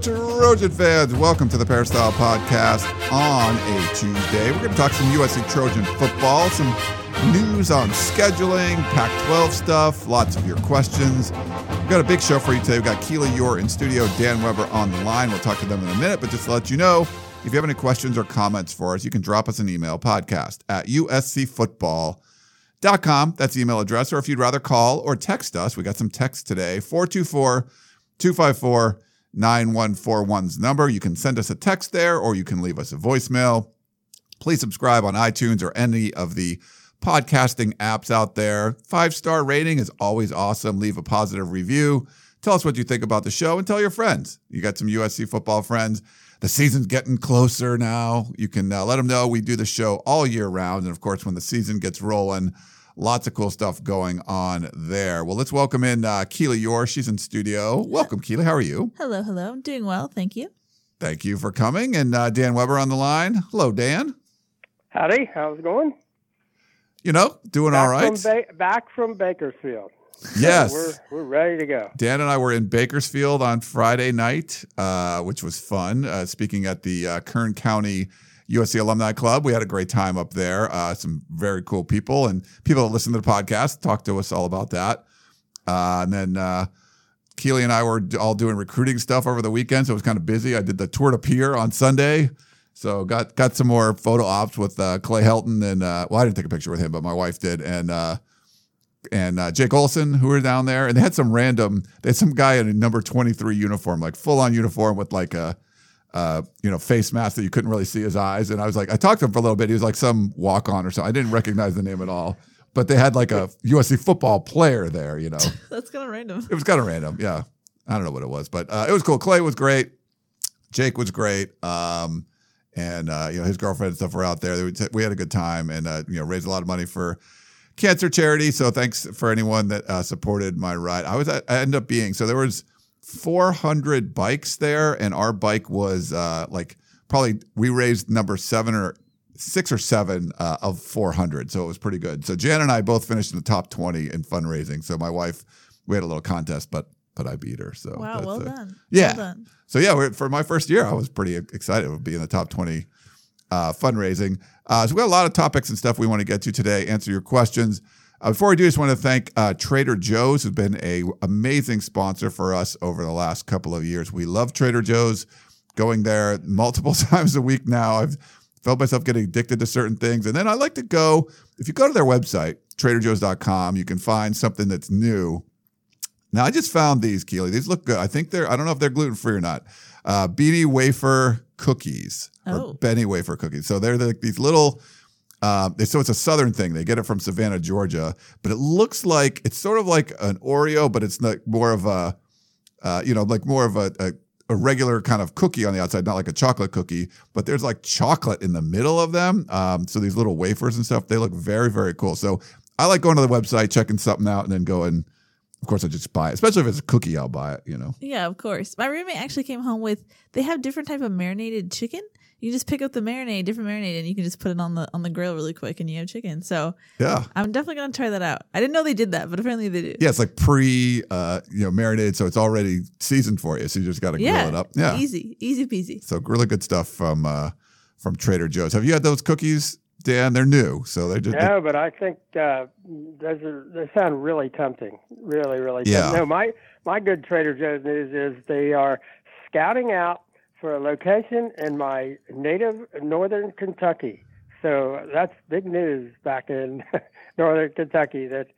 Trojan fans. Welcome to the Peristyle Podcast on a Tuesday. We're going to talk some USC Trojan football, some news on scheduling, Pac 12 stuff, lots of your questions. We've got a big show for you today. We've got Keely Eure in studio, Dan Weber on the line. We'll talk to them in a minute, but just to let you know, if you have any questions or comments for us, you can drop us an email podcast at uscfootball.com. That's the email address. Or if you'd rather call or text us, we got some text today 424 254 9141's number. You can send us a text there or you can leave us a voicemail. Please subscribe on iTunes or any of the podcasting apps out there. Five star rating is always awesome. Leave a positive review. Tell us what you think about the show and tell your friends. You got some USC football friends. The season's getting closer now. You can uh, let them know we do the show all year round. And of course, when the season gets rolling, Lots of cool stuff going on there. Well, let's welcome in uh, Keely Eure. She's in studio. Welcome, Keely. How are you? Hello, hello. I'm doing well. Thank you. Thank you for coming. And uh, Dan Weber on the line. Hello, Dan. Howdy. How's it going? You know, doing back all right. From ba- back from Bakersfield. Yes. So we're, we're ready to go. Dan and I were in Bakersfield on Friday night, uh, which was fun, uh, speaking at the uh, Kern County USC Alumni Club. We had a great time up there. Uh, some very cool people and people that listen to the podcast talk to us all about that. Uh, and then uh, Keely and I were all doing recruiting stuff over the weekend, so it was kind of busy. I did the tour de pier on Sunday. So got got some more photo ops with uh, Clay Helton and uh, well, I didn't take a picture with him, but my wife did, and uh, and uh, Jake Olson who were down there, and they had some random. They had some guy in a number twenty three uniform, like full on uniform with like a uh, you know, face mask that you couldn't really see his eyes. And I was like, I talked to him for a little bit. He was like some walk on or something. I didn't recognize the name at all. But they had like a USC football player there, you know. That's kind of random. It was kind of random. Yeah. I don't know what it was, but uh, it was cool. Clay was great. Jake was great. Um, and, uh, you know, his girlfriend and stuff were out there. We had a good time and, uh, you know, raised a lot of money for cancer charity. So thanks for anyone that uh, supported my ride. I was, I ended up being, so there was, 400 bikes there, and our bike was uh, like probably we raised number seven or six or seven uh, of 400, so it was pretty good. So Jan and I both finished in the top 20 in fundraising. So my wife, we had a little contest, but but I beat her. So wow, well uh, done. Yeah. Well done. So yeah, for my first year, I was pretty excited to be in the top 20 uh, fundraising. Uh, so we got a lot of topics and stuff we want to get to today. Answer your questions. Uh, before we do, I just want to thank uh, Trader Joe's, who's been a amazing sponsor for us over the last couple of years. We love Trader Joe's. Going there multiple times a week now. I've felt myself getting addicted to certain things, and then I like to go. If you go to their website, TraderJoe's.com, you can find something that's new. Now, I just found these, Keely. These look good. I think they're. I don't know if they're gluten free or not. Uh, Beanie wafer cookies oh. or Benne wafer cookies. So they're like these little uh, so it's a southern thing. They get it from Savannah, Georgia, but it looks like it's sort of like an Oreo, but it's like more of a, uh, you know, like more of a, a, a, regular kind of cookie on the outside, not like a chocolate cookie. But there's like chocolate in the middle of them. Um, so these little wafers and stuff, they look very, very cool. So I like going to the website, checking something out, and then going. Of course, I just buy it, especially if it's a cookie. I'll buy it. You know. Yeah, of course. My roommate actually came home with. They have different type of marinated chicken you just pick up the marinade, different marinade, and you can just put it on the on the grill really quick, and you have chicken. So yeah, I'm definitely gonna try that out. I didn't know they did that, but apparently they do. Yeah, it's like pre, uh, you know, marinated, so it's already seasoned for you. So you just got to yeah, grill it up. Yeah, easy, easy peasy. So really good stuff from uh, from Trader Joe's. Have you had those cookies, Dan? They're new, so they're just no. But I think uh, those are they sound really tempting. Really, really. Yeah. Tempting. No, my my good Trader Joe's news is they are scouting out for a location in my native northern Kentucky. So that's big news back in northern Kentucky that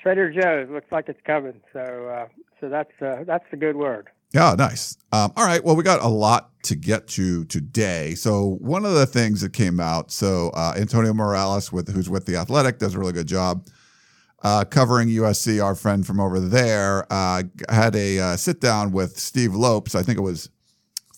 Trader Joe's looks like it's coming. So uh, so that's uh, that's the good word. Yeah, nice. Um, all right. Well, we got a lot to get to today. So one of the things that came out, so uh, Antonio Morales, with who's with the Athletic, does a really good job uh, covering USC. Our friend from over there uh, had a uh, sit down with Steve Lopes. I think it was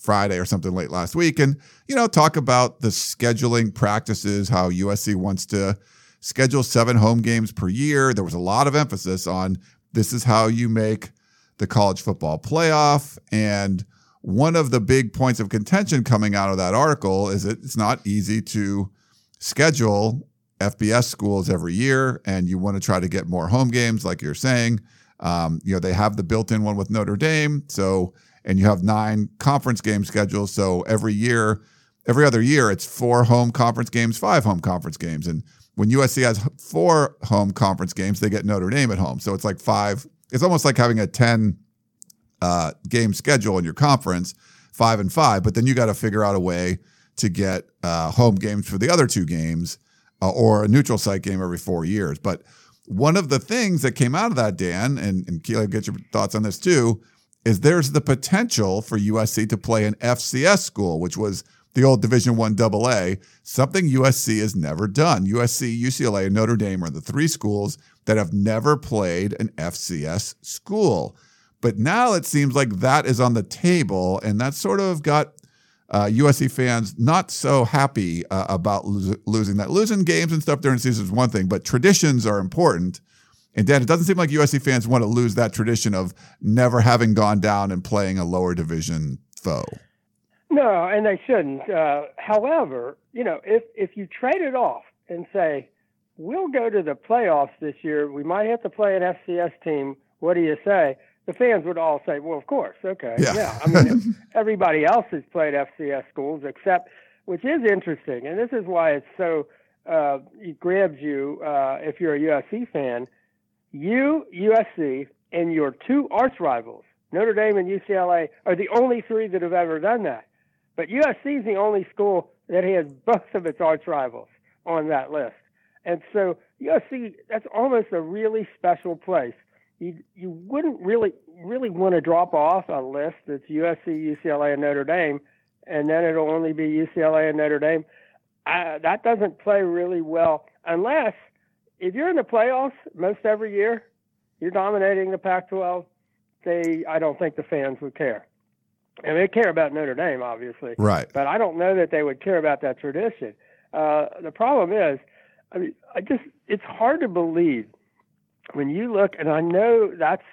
Friday or something late last week, and you know talk about the scheduling practices, how USC wants to schedule seven home games per year. There was a lot of emphasis on this is how you make the college football playoff. And one of the big points of contention coming out of that article is that it's not easy to schedule FBS schools every year, and you want to try to get more home games, like you're saying. Um, you know, they have the built in one with Notre Dame. So, and you have nine conference game schedules. So every year, every other year, it's four home conference games, five home conference games. And when USC has four home conference games, they get Notre Dame at home. So it's like five. It's almost like having a 10 uh, game schedule in your conference, five and five. But then you got to figure out a way to get uh, home games for the other two games uh, or a neutral site game every four years. But one of the things that came out of that, Dan, and, and Keely, get your thoughts on this too, is there's the potential for USC to play an FCS school, which was the old Division One AA, something USC has never done. USC, UCLA, and Notre Dame are the three schools that have never played an FCS school. But now it seems like that is on the table, and that sort of got uh, USC fans not so happy uh, about lo- losing that. Losing games and stuff during the season is one thing, but traditions are important. And Dan, it doesn't seem like USC fans want to lose that tradition of never having gone down and playing a lower division foe. No, and they shouldn't. Uh, however, you know, if if you trade it off and say we'll go to the playoffs this year, we might have to play an FCS team. What do you say? The fans would all say, "Well, of course, okay, yeah." yeah. I mean, everybody else has played FCS schools except, which is interesting, and this is why it's so uh, it grabs you uh, if you're a USC fan. You, USC, and your two arch rivals, Notre Dame and UCLA, are the only three that have ever done that. But USC is the only school that has both of its arch rivals on that list. And so USC, that's almost a really special place. You you wouldn't really really want to drop off a list that's USC, UCLA, and Notre Dame, and then it'll only be UCLA and Notre Dame. Uh, that doesn't play really well unless if you're in the playoffs most every year, you're dominating the Pac-12. They, I don't think the fans would care. And they care about Notre Dame, obviously. Right. But I don't know that they would care about that tradition. Uh, the problem is, I mean, I just, it's hard to believe when you look, and I know that's,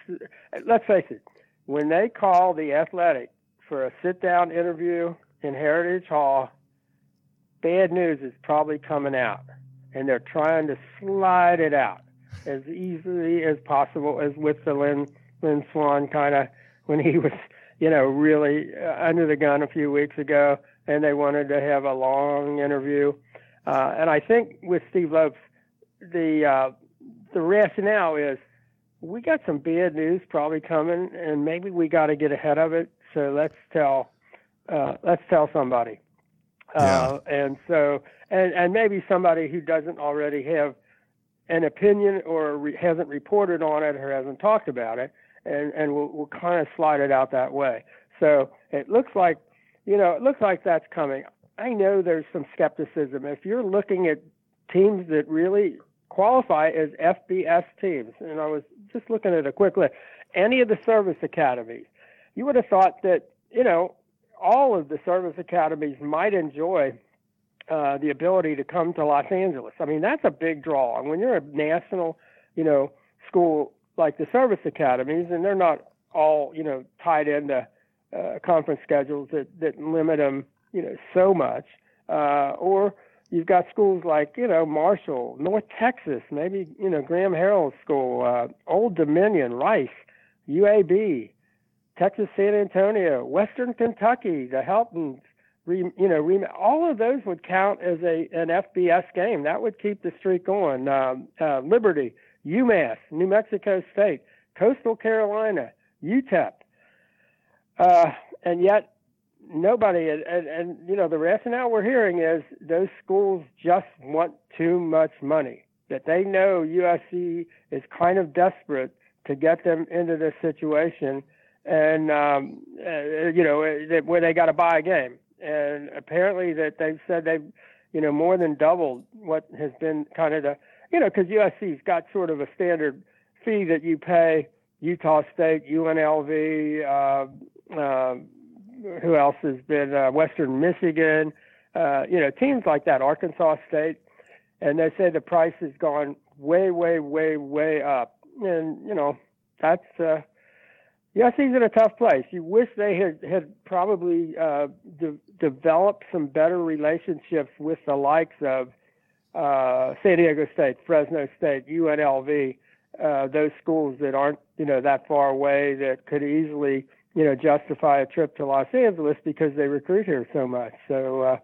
let's face it, when they call the athletic for a sit down interview in Heritage Hall, bad news is probably coming out. And they're trying to slide it out as easily as possible, as with the Lynn, Lynn Swann kind of, when he was you know, really uh, under the gun a few weeks ago, and they wanted to have a long interview. Uh, and I think with Steve Lopes, the uh, the rationale is we got some bad news probably coming, and maybe we got to get ahead of it. So let's tell uh, let's tell somebody. Uh, yeah. and so and and maybe somebody who doesn't already have an opinion or re- hasn't reported on it or hasn't talked about it and and we'll, we'll kind of slide it out that way. So it looks like, you know, it looks like that's coming. I know there's some skepticism. If you're looking at teams that really qualify as FBS teams, and I was just looking at a quick list, any of the service academies, you would have thought that, you know, all of the service academies might enjoy uh, the ability to come to Los Angeles. I mean, that's a big draw. And when you're a national, you know, school like the service academies, and they're not all you know tied into uh, conference schedules that that limit them you know so much. Uh, or you've got schools like you know Marshall, North Texas, maybe you know Graham Harrell's school, uh, Old Dominion, Rice, UAB, Texas San Antonio, Western Kentucky, the Heltons. Re, you know, all of those would count as a an FBS game. That would keep the streak going. Um, uh, Liberty, UMass, New Mexico State, Coastal Carolina, UTEP. Uh, and yet, nobody, and, and, and, you know, the rationale we're hearing is those schools just want too much money, that they know USC is kind of desperate to get them into this situation and um, uh, you know uh, where they got to buy a game and apparently that they've said they've you know more than doubled what has been kind of the you know, because USC's got sort of a standard fee that you pay Utah State, UNLV, uh, uh, who else has been uh, Western Michigan? Uh, you know, teams like that, Arkansas State, and they say the price has gone way, way, way, way up. And you know, that's uh, Yes, he's in a tough place. You wish they had had probably uh, de- developed some better relationships with the likes of uh, San Diego State, Fresno State, UNLV, uh, those schools that aren't you know that far away that could easily you know justify a trip to Los Angeles because they recruit here so much. So.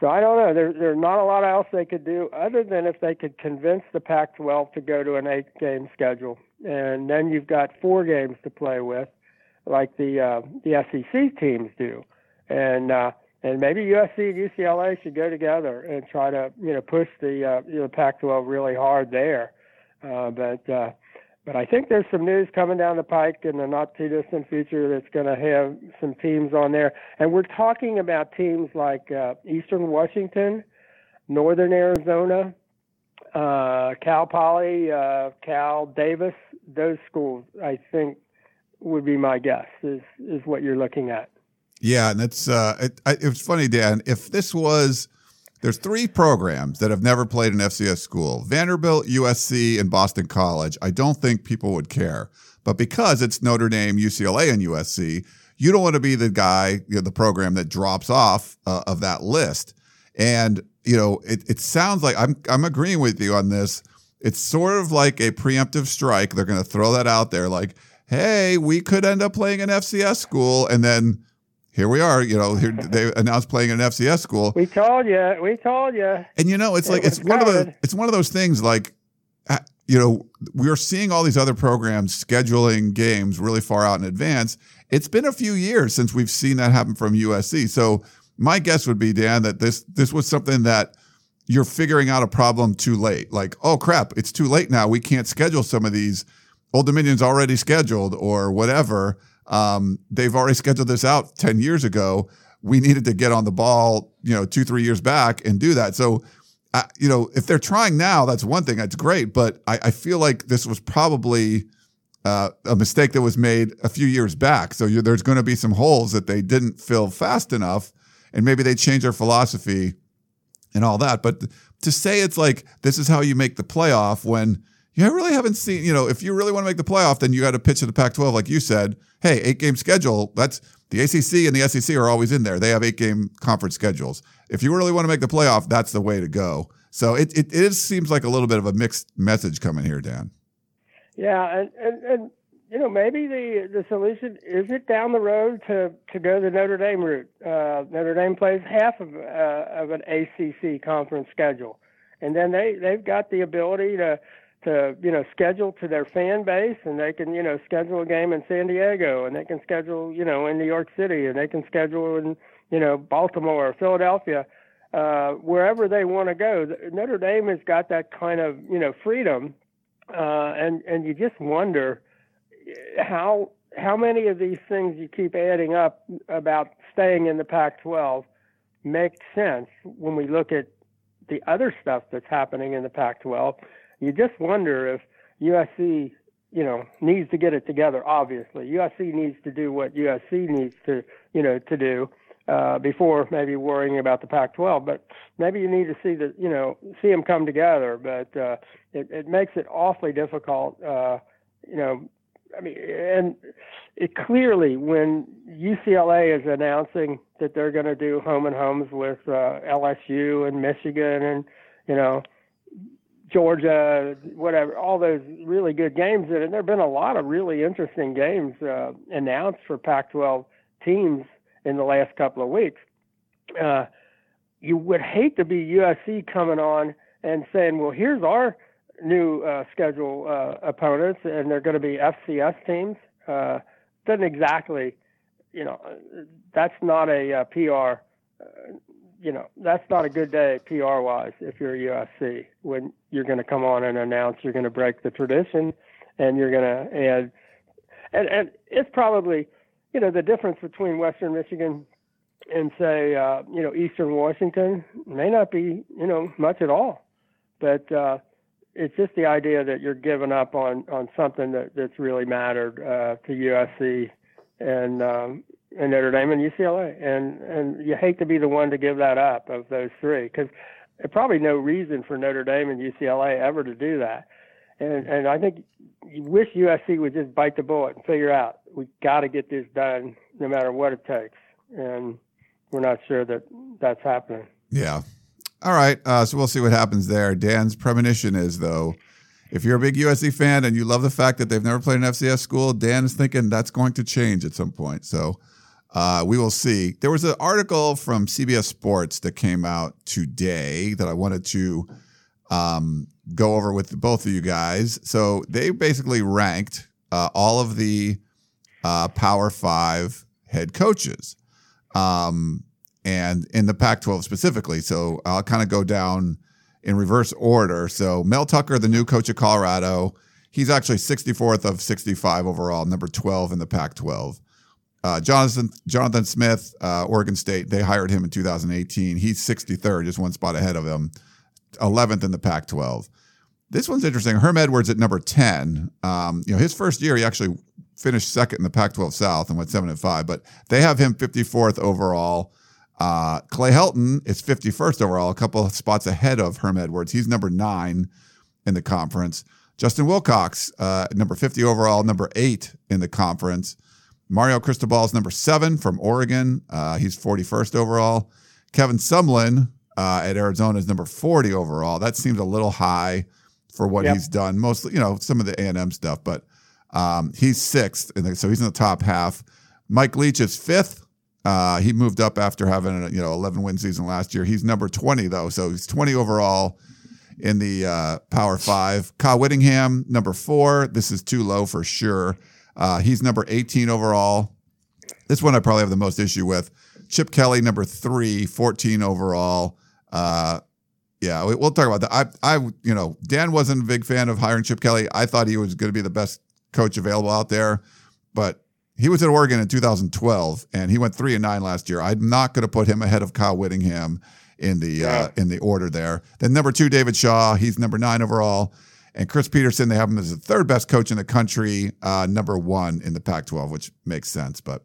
So I don't know. There, there's not a lot else they could do other than if they could convince the Pac-12 to go to an eight-game schedule and then you've got four games to play with, like the uh, the SEC teams do, and uh, and maybe USC and UCLA should go together and try to you know push the uh, you know Pac-12 really hard there, uh, but. Uh, but I think there's some news coming down the pike in the not too distant future that's going to have some teams on there. And we're talking about teams like uh, Eastern Washington, Northern Arizona, uh, Cal Poly, uh, Cal Davis, those schools, I think, would be my guess. Is is what you're looking at? Yeah, and it's uh, it, funny, Dan. If this was there's three programs that have never played an FCS school: Vanderbilt, USC, and Boston College. I don't think people would care, but because it's Notre Dame, UCLA, and USC, you don't want to be the guy, you know, the program that drops off uh, of that list. And you know, it, it sounds like I'm I'm agreeing with you on this. It's sort of like a preemptive strike. They're going to throw that out there, like, "Hey, we could end up playing an FCS school," and then here we are. You know, here they announced playing an FCS school. We told you. We told you. And you know, it's it like it's one of the it's one of those things like. Uh, you know, we're seeing all these other programs scheduling games really far out in advance. It's been a few years since we've seen that happen from USC. So my guess would be, Dan, that this this was something that you're figuring out a problem too late. Like, oh crap, it's too late now. We can't schedule some of these. Old Dominion's already scheduled or whatever. Um, they've already scheduled this out 10 years ago. We needed to get on the ball, you know, two, three years back and do that. So, uh, you know, if they're trying now, that's one thing. That's great. But I, I feel like this was probably uh, a mistake that was made a few years back. So there's going to be some holes that they didn't fill fast enough and maybe they change their philosophy and all that. But to say it's like this is how you make the playoff when you really haven't seen, you know, if you really want to make the playoff, then you got to pitch to the Pac 12, like you said. Hey, eight game schedule. That's the ACC and the SEC are always in there. They have eight game conference schedules. If you really want to make the playoff, that's the way to go. So it, it, it seems like a little bit of a mixed message coming here, Dan. Yeah. And, and, and you know, maybe the the solution is it down the road to to go the Notre Dame route. Uh, Notre Dame plays half of uh, of an ACC conference schedule, and then they they've got the ability to to you know schedule to their fan base, and they can you know schedule a game in San Diego, and they can schedule you know in New York City, and they can schedule in you know Baltimore or Philadelphia. Uh, wherever they want to go, Notre Dame has got that kind of you know freedom, uh, and and you just wonder, how how many of these things you keep adding up about staying in the Pac-12 make sense when we look at the other stuff that's happening in the Pac-12? You just wonder if USC, you know, needs to get it together. Obviously, USC needs to do what USC needs to, you know, to do uh, before maybe worrying about the Pac-12. But maybe you need to see the, you know, see them come together. But uh, it, it makes it awfully difficult. Uh, you know, I mean, and it clearly when UCLA is announcing that they're going to do home and homes with uh, LSU and Michigan and you know Georgia, whatever, all those really good games, and there have been a lot of really interesting games uh, announced for Pac-12 teams in the last couple of weeks. Uh, you would hate to be USC coming on and saying, "Well, here's our." new uh, schedule uh, opponents, and they're going to be FCS teams. Uh, doesn't exactly, you know, that's not a uh, PR. You know, that's not a good day PR wise if you're USC when you're going to come on and announce you're going to break the tradition and you're going to add, and and it's probably, you know, the difference between Western Michigan and say, uh, you know, Eastern Washington may not be, you know, much at all, but uh, it's just the idea that you're giving up on on something that that's really mattered uh, to USC, and um, and Notre Dame and UCLA, and and you hate to be the one to give that up of those three because probably no reason for Notre Dame and UCLA ever to do that, and and I think you wish USC would just bite the bullet and figure out we got to get this done no matter what it takes, and we're not sure that that's happening. Yeah. All right. Uh, so we'll see what happens there. Dan's premonition is though if you're a big USC fan and you love the fact that they've never played an FCS school, Dan is thinking that's going to change at some point. So uh, we will see. There was an article from CBS Sports that came out today that I wanted to um, go over with both of you guys. So they basically ranked uh, all of the uh, Power Five head coaches, um, and in the Pac-12 specifically. So I'll kind of go down in reverse order. So Mel Tucker, the new coach of Colorado, he's actually 64th of 65 overall, number 12 in the Pac-12. Uh, Jonathan Jonathan Smith, uh, Oregon State, they hired him in 2018. He's 63rd, just one spot ahead of him, 11th in the Pac-12. This one's interesting. Herm Edwards at number 10. Um, you know, his first year, he actually finished second in the Pac-12 South and went seven and five, but they have him 54th overall. Uh, Clay Helton is 51st overall, a couple of spots ahead of Herm Edwards. He's number nine in the conference. Justin Wilcox, uh, number 50 overall, number eight in the conference. Mario Cristobal is number seven from Oregon. Uh, he's 41st overall. Kevin Sumlin uh, at Arizona is number 40 overall. That seems a little high for what yep. he's done. Mostly, you know, some of the A&M stuff, but um, he's sixth, so he's in the top half. Mike Leach is fifth uh, he moved up after having a you know 11 win season last year. He's number 20 though, so he's 20 overall in the uh, Power Five. Kyle Whittingham, number four. This is too low for sure. Uh, he's number 18 overall. This one I probably have the most issue with. Chip Kelly, number three, 14 overall. Uh, yeah, we, will talk about that. I, I, you know, Dan wasn't a big fan of hiring Chip Kelly. I thought he was going to be the best coach available out there, but he was at Oregon in 2012, and he went three and nine last year. I'm not going to put him ahead of Kyle Whittingham in the uh, in the order there. Then number two, David Shaw. He's number nine overall, and Chris Petersen, They have him as the third best coach in the country, uh, number one in the Pac-12, which makes sense. But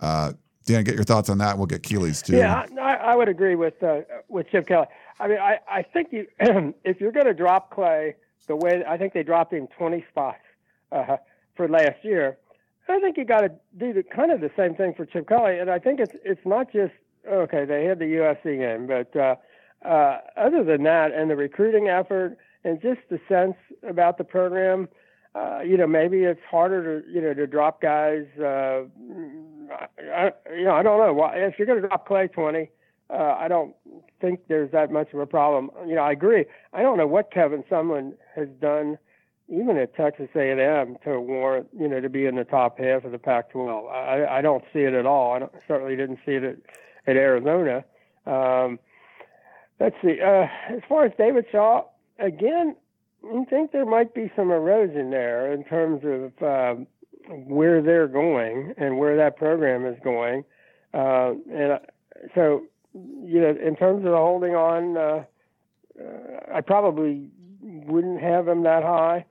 uh, Dan, get your thoughts on that. We'll get Keely's too. Yeah, I, I would agree with uh, with Chip Kelly. I mean, I, I think you if you're going to drop Clay the way I think they dropped him 20 spots uh, for last year I think you got to do the, kind of the same thing for Chip Kelly, and I think it's it's not just okay. They had the USC game, but uh, uh, other than that, and the recruiting effort, and just the sense about the program, uh, you know, maybe it's harder to you know to drop guys. Uh, I, you know, I don't know. If you're going to drop Clay twenty, uh, I don't think there's that much of a problem. You know, I agree. I don't know what Kevin Sumlin has done even at Texas A&M to warrant, you know, to be in the top half of the Pac-12. I, I don't see it at all. I certainly didn't see it at, at Arizona. Um, let's see. Uh, as far as David Shaw, again, I think there might be some erosion there in terms of uh, where they're going and where that program is going. Uh, and so, you know, in terms of holding on, uh, uh, I probably wouldn't have him that high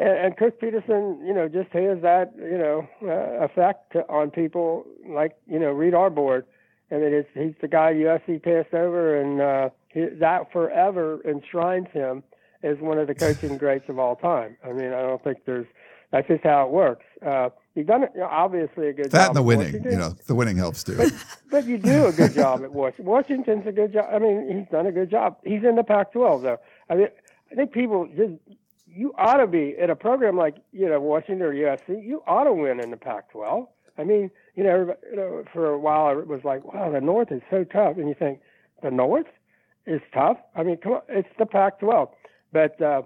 and, and Chris Petersen, you know, just has that, you know, uh, effect on people like, you know, read our board. I mean, it's, he's the guy USC passed over, and uh, he, that forever enshrines him as one of the coaching greats of all time. I mean, I don't think there's that's just how it works. Uh, you've done it, you know, obviously a good that job. That and the winning, you know, the winning helps too. But, but you do a good job at Washington. Washington's a good job. I mean, he's done a good job. He's in the Pac-12 though. I mean, I think people just you ought to be at a program like you know Washington or USC. You ought to win in the Pac-12. I mean, you know, you know, for a while it was like, wow, the North is so tough, and you think the North is tough. I mean, come on, it's the Pac-12. But uh,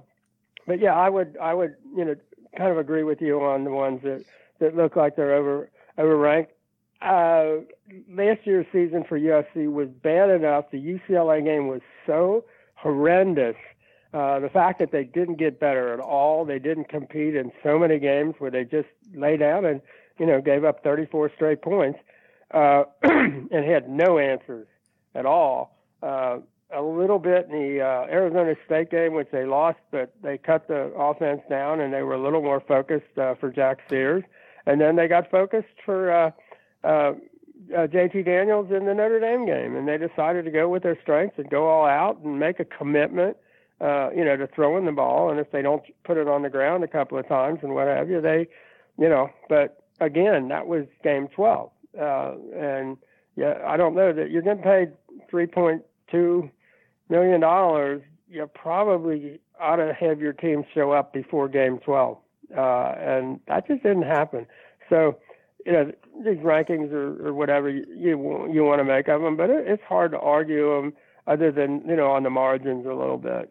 but yeah, I would I would you know kind of agree with you on the ones that that look like they're over overranked. Uh, last year's season for USC was bad enough. The UCLA game was so horrendous uh, the fact that they didn't get better at all, they didn't compete in so many games where they just lay down and you know gave up 34 straight points uh, and had no answers at all. Uh, a little bit in the uh, Arizona State game, which they lost, but they cut the offense down and they were a little more focused uh, for Jack Sears. And then they got focused for uh, uh, uh, JT Daniels in the Notre Dame game, and they decided to go with their strengths and go all out and make a commitment, uh, you know, to throwing the ball. And if they don't put it on the ground a couple of times and what have you, they, you know, but again, that was game 12. Uh, and yeah, I don't know that you're getting paid 3.2 million dollars. You probably ought to have your team show up before game 12. Uh, and that just didn't happen. So, you know, these rankings or, or whatever you you, you want to make of them, but it, it's hard to argue them other than you know on the margins a little bit.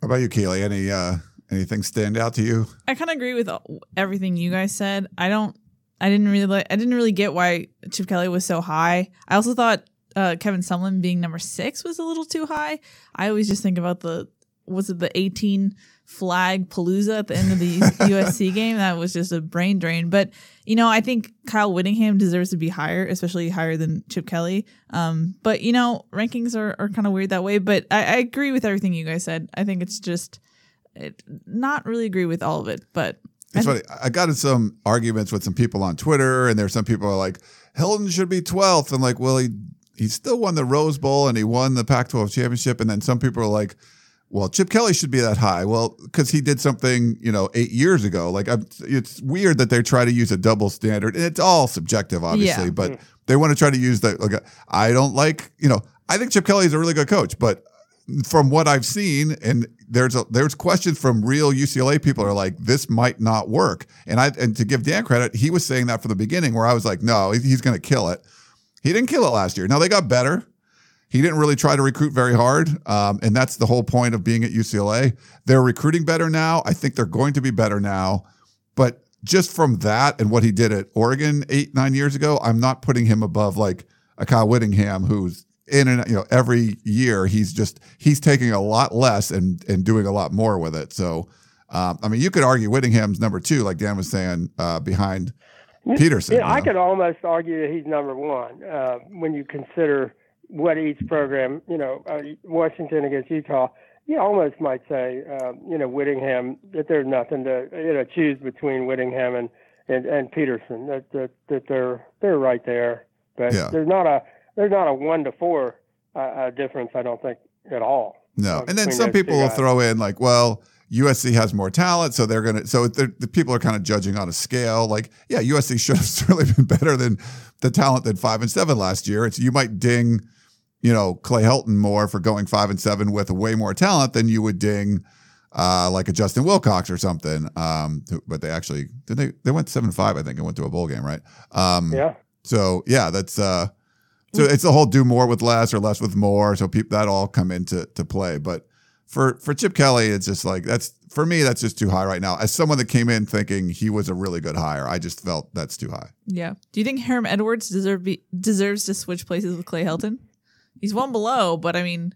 How about you, Keely? Any uh, anything stand out to you? I kind of agree with everything you guys said. I don't. I didn't really. I didn't really get why Chip Kelly was so high. I also thought uh, Kevin Sumlin being number six was a little too high. I always just think about the was it the 18 flag palooza at the end of the USC game? That was just a brain drain. But you know, I think Kyle Whittingham deserves to be higher, especially higher than Chip Kelly. Um, but you know, rankings are, are kind of weird that way. But I, I, agree with everything you guys said. I think it's just it, not really agree with all of it, but. It's I funny. I got in some arguments with some people on Twitter, and there's some people are like, Helton should be 12th. I'm like, well, he he still won the Rose Bowl and he won the Pac-12 championship. And then some people are like, well, Chip Kelly should be that high. Well, because he did something, you know, eight years ago. Like, I'm, it's weird that they try to use a double standard, and it's all subjective, obviously. Yeah. But mm. they want to try to use that. Like, I don't like, you know, I think Chip Kelly is a really good coach, but from what I've seen, and there's a, there's questions from real UCLA people are like, this might not work. And I and to give Dan credit, he was saying that from the beginning, where I was like, no, he's going to kill it. He didn't kill it last year. Now they got better. He didn't really try to recruit very hard. Um, and that's the whole point of being at UCLA. They're recruiting better now. I think they're going to be better now. But just from that and what he did at Oregon eight, nine years ago, I'm not putting him above like a Kyle Whittingham who's in and you know every year he's just he's taking a lot less and and doing a lot more with it. So um, I mean, you could argue Whittingham's number two, like Dan was saying, uh, behind Petersen. Yeah, I could almost argue that he's number one uh, when you consider what each program, you know, uh, Washington against Utah, you almost might say, uh, you know, Whittingham that there's nothing to you know choose between Whittingham and and, and Petersen that, that that they're they're right there, but yeah. there's not a there's not a one to four uh, uh difference I don't think at all. No, uh, and then some people will throw in like, well. USC has more talent, so they're gonna. So the people are kind of judging on a scale. Like, yeah, USC should have certainly been better than the talent than five and seven last year. It's you might ding you know, Clay Helton more for going five and seven with way more talent than you would ding uh, like a Justin Wilcox or something. Um, but they actually did they they went seven five, I think, and went to a bowl game, right? Um, yeah. So yeah, that's uh, so it's the whole do more with less or less with more. So people that all come into to play. But for for Chip Kelly, it's just like that's for me, that's just too high right now. As someone that came in thinking he was a really good hire, I just felt that's too high. Yeah. Do you think Herm Edwards deserve be, deserves to switch places with Clay Helton? He's one below, but I mean,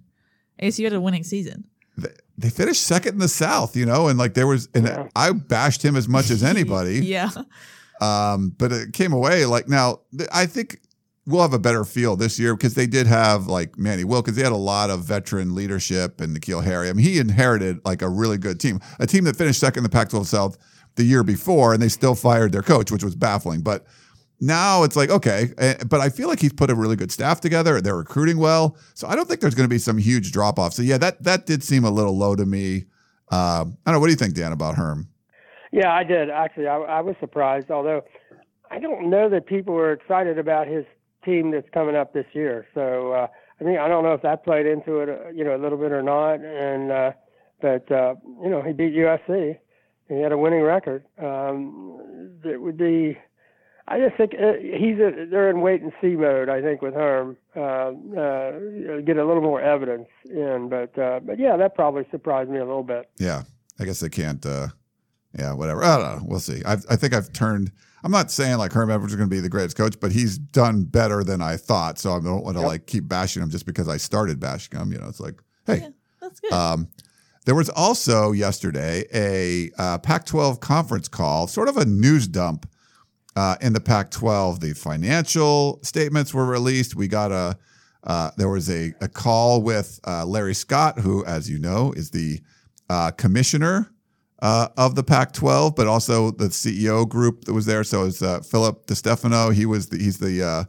ASU had a winning season. They, they finished second in the South, you know, and like there was, and yeah. I bashed him as much as anybody. yeah. Um, but it came away like now. I think we'll have a better feel this year because they did have like Manny Wilkins. They had a lot of veteran leadership and N'Keal Harry. I mean, he inherited like a really good team, a team that finished second in the Pac-12 South the year before, and they still fired their coach, which was baffling. But now it's like okay eh, but i feel like he's put a really good staff together they're recruiting well so i don't think there's going to be some huge drop off so yeah that that did seem a little low to me uh, i don't know what do you think dan about herm yeah i did actually i, I was surprised although i don't know that people were excited about his team that's coming up this year so uh, i mean i don't know if that played into it uh, you know a little bit or not and uh, but uh, you know he beat usc he had a winning record um, it would be I just think uh, he's a, they're in wait and see mode. I think with Herm, uh, uh, get a little more evidence in, but uh, but yeah, that probably surprised me a little bit. Yeah, I guess they can't. Uh, yeah, whatever. I don't know. We'll see. I've, I think I've turned. I'm not saying like Herm Edwards is going to be the greatest coach, but he's done better than I thought. So I don't want to yep. like keep bashing him just because I started bashing him. You know, it's like, hey, yeah, that's good. Um, there was also yesterday a uh, Pac-12 conference call, sort of a news dump uh, in the Pac-12. The financial statements were released. We got a uh, there was a, a call with uh, Larry Scott, who, as you know, is the uh, commissioner uh, of the Pac-12, but also the CEO group that was there. So it's uh, Philip DiStefano. He was the, he's the uh,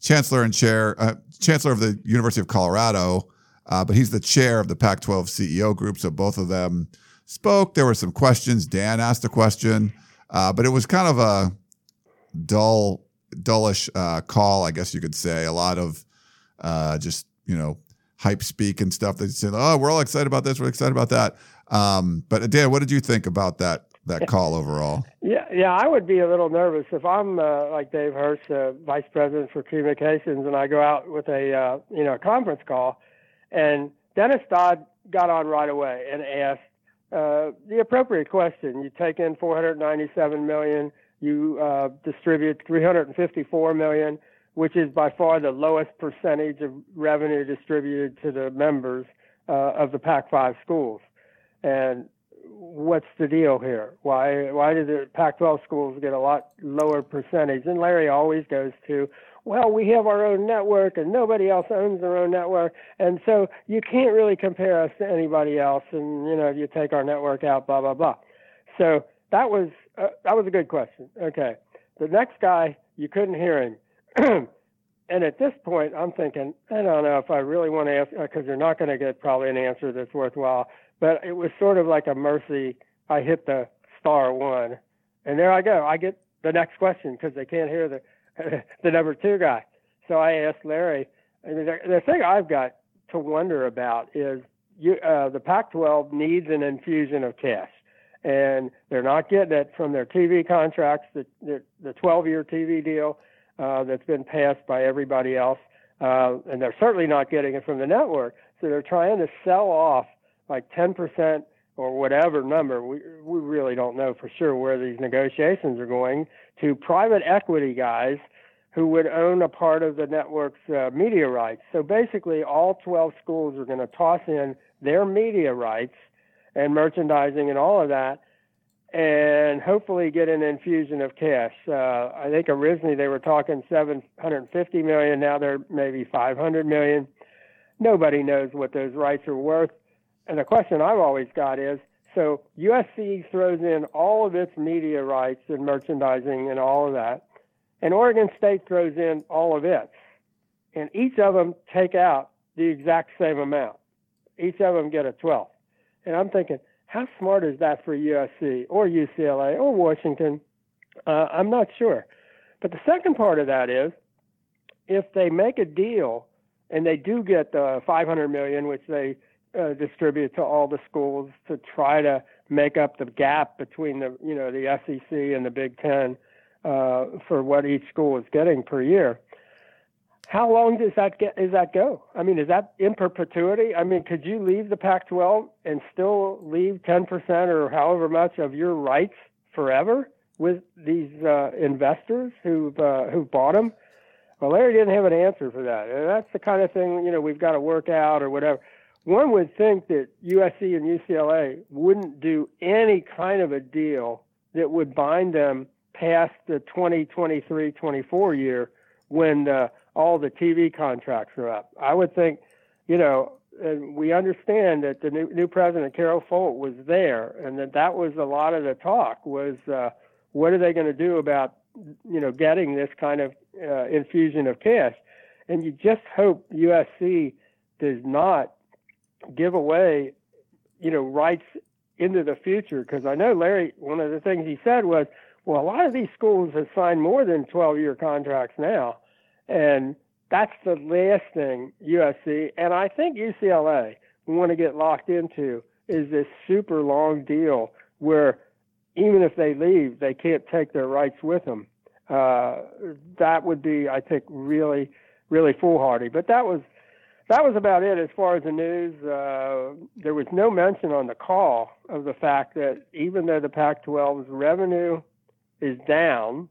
chancellor and chair uh, chancellor of the University of Colorado, uh, but he's the chair of the Pac-12 CEO group. So both of them spoke. There were some questions. Dan asked a question, uh, but it was kind of a dull, dullish call, I guess you could say. A lot of just you know hype speak and stuff. They said, "Oh, we're all excited about this. We're excited about that." Um, but Dan, what did you think about that that call overall? Yeah, yeah, I would be a little nervous if I'm uh, like Dave Hurst, uh, vice president for communications, and I go out with a uh, you know conference call, and Dennis Dodd got on right away and asked uh, the appropriate question. You take in 497 million, you uh, distribute 354 million, which is by far the lowest percentage of revenue distributed to the members uh, of the Pac-5 schools. And what's the deal here? Why why do the Pac-12 schools get a lot lower percentage? And Larry always goes to, well, we have our own network and nobody else owns their own network, and so you can't really compare us to anybody else. And you know, if you take our network out, blah blah blah. So that was uh, that was a good question. Okay, the next guy you couldn't hear him. and at this point, I'm thinking, I don't know if I really want to ask because you're not going to get probably an answer that's worthwhile but it was sort of like a mercy. I hit the star one, and there I go. I get the next question because they can't hear the the number two guy. So I asked Larry. The, the thing I've got to wonder about is you, uh, the Pac-12 needs an infusion of cash, and they're not getting it from their TV contracts, the the, the 12-year TV deal uh, that's been passed by everybody else, uh, and they're certainly not getting it from the network. So they're trying to sell off like 10% or whatever number, we, we really don't know for sure where these negotiations are going, to private equity guys who would own a part of the network's uh, media rights. So basically, all 12 schools are going to toss in their media rights and merchandising and all of that, and hopefully get an infusion of cash. Uh, I think originally they were talking 750 million. Now they're maybe 500 million. Nobody knows what those rights are worth. And the question I've always got is so USC throws in all of its media rights and merchandising and all of that, and Oregon State throws in all of its. And each of them take out the exact same amount. Each of them get a 12th. And I'm thinking, how smart is that for USC or UCLA or Washington? Uh, I'm not sure. But the second part of that is if they make a deal and they do get the 500 million, which they uh, distribute to all the schools to try to make up the gap between the you know the SEC and the Big Ten uh, for what each school is getting per year. How long does that get? Is that go? I mean, is that in perpetuity? I mean, could you leave the Pac-12 and still leave 10% or however much of your rights forever with these uh, investors who've uh, who bought them? Well, Larry didn't have an answer for that, and that's the kind of thing you know we've got to work out or whatever one would think that USC and UCLA wouldn't do any kind of a deal that would bind them past the 2023-24 year when uh, all the TV contracts are up. I would think, you know, and we understand that the new, new president Carol Folt was there, and that that was a lot of the talk was uh, what are they going to do about you know getting this kind of uh, infusion of cash, and you just hope USC does not give away, you know, rights into the future. Because I know Larry, one of the things he said was, well, a lot of these schools have signed more than 12 year contracts now. And that's the last thing USC and I think UCLA want to get locked into is this super long deal where even if they leave, they can't take their rights with them. Uh, that would be, I think, really, really foolhardy. But that was that was about it as far as the news. Uh, there was no mention on the call of the fact that even though the Pac 12's revenue is down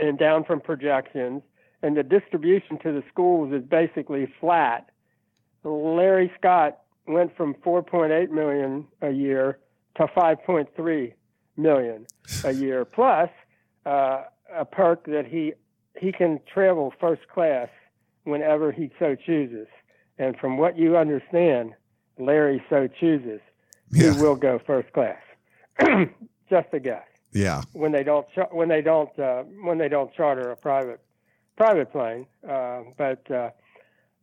and down from projections, and the distribution to the schools is basically flat, Larry Scott went from 4.8 million a year to 5.3 million a year, plus uh, a perk that he he can travel first class whenever he so chooses. And from what you understand, Larry so chooses, yeah. he will go first class. just a guess. Yeah. When they don't char- when they don't uh, when they don't charter a private private plane, uh, but uh,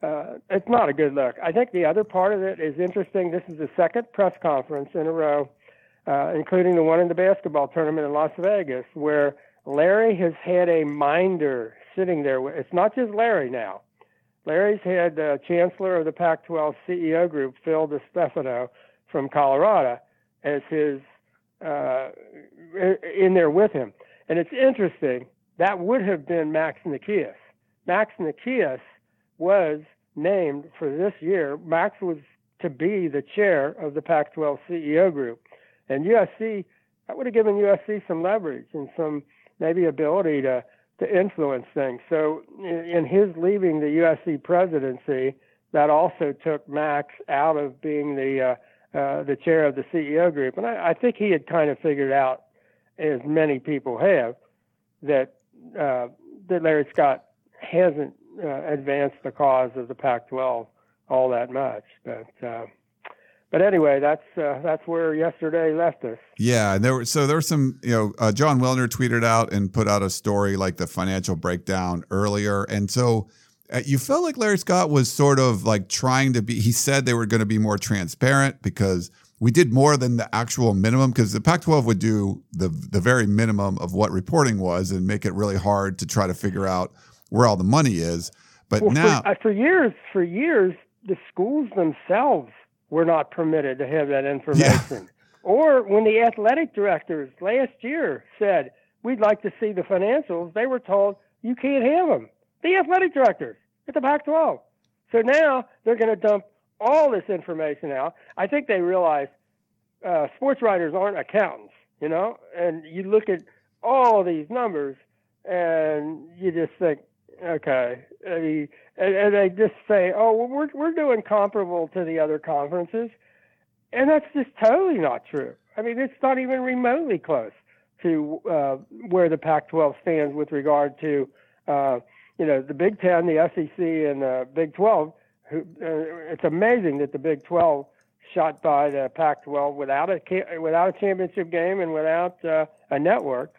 uh, it's not a good look. I think the other part of it is interesting. This is the second press conference in a row, uh, including the one in the basketball tournament in Las Vegas, where Larry has had a minder sitting there. It's not just Larry now. Larry's had uh, Chancellor of the Pac-12 CEO group, Phil DiStefano from Colorado, as his uh, in there with him. And it's interesting. That would have been Max Nikias. Max Nikias was named for this year. Max was to be the chair of the Pac-12 CEO group, and USC that would have given USC some leverage and some maybe ability to to influence things. So in his leaving the USC presidency, that also took Max out of being the uh, uh, the chair of the CEO group, and I, I think he had kind of figured out, as many people have, that uh, that Larry Scott hasn't uh, advance the cause of the Pac-12 all that much. But uh, but anyway, that's uh, that's where yesterday left us. Yeah, and there were so there were some you know uh, Jon Wilner tweeted out and put out a story like the financial breakdown earlier, and so. Uh, you felt like Larry Scott was sort of like trying to be. He said they were going to be more transparent because we did more than the actual minimum. Because the Pac-12 would do the the very minimum of what reporting was and make it really hard to try to figure out where all the money is. But well, now, for, uh, for, years, for years, the schools themselves were not permitted to have that information. Yeah. Or when the athletic directors last year said, "We'd like to see the financials," they were told, "You can't have them." The athletic directors at the Pac-12. So now they're going to dump all this information out. I think they realize uh, sports writers aren't accountants, you know, and you look at all these numbers and you just think, okay, I mean, and, and they just say, oh, well, we're we're doing comparable to the other conferences, and that's just totally not true. I mean, it's not even remotely close to uh, where the Pac-12 stands with regard to, uh, you know, the Big Ten, the SEC, and the Big 12. Who, uh, it's amazing that the Big 12 shot by the Pac-12 without a without a championship game and without uh, a network.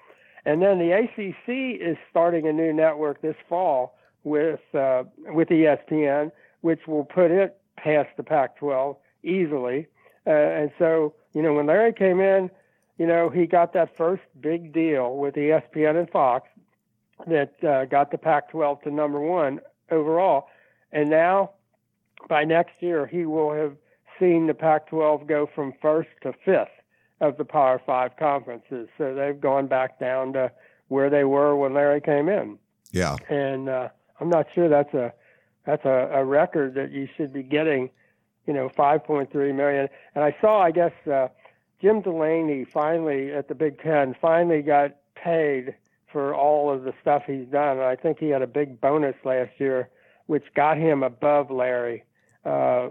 And then the ACC is starting a new network this fall with uh, with ESPN, which will put it past the Pac-12 easily. Uh, and so, you know, when Larry came in, you know, he got that first big deal with ESPN and Fox that uh, got the Pac-12 to number one overall. And now, by next year, he will have seen the Pac-12 go from first to fifth of the Power Five conferences. So they've gone back down to where they were when Larry came in. Yeah. And uh, I'm not sure that's a that's a, a record that you should be getting. You know, 5.3 million. And I saw, I guess, uh, Jim Delany finally at the Big Ten finally got paid for all of the stuff he's done. And I think he had a big bonus last year, which got him above Larry. Uh,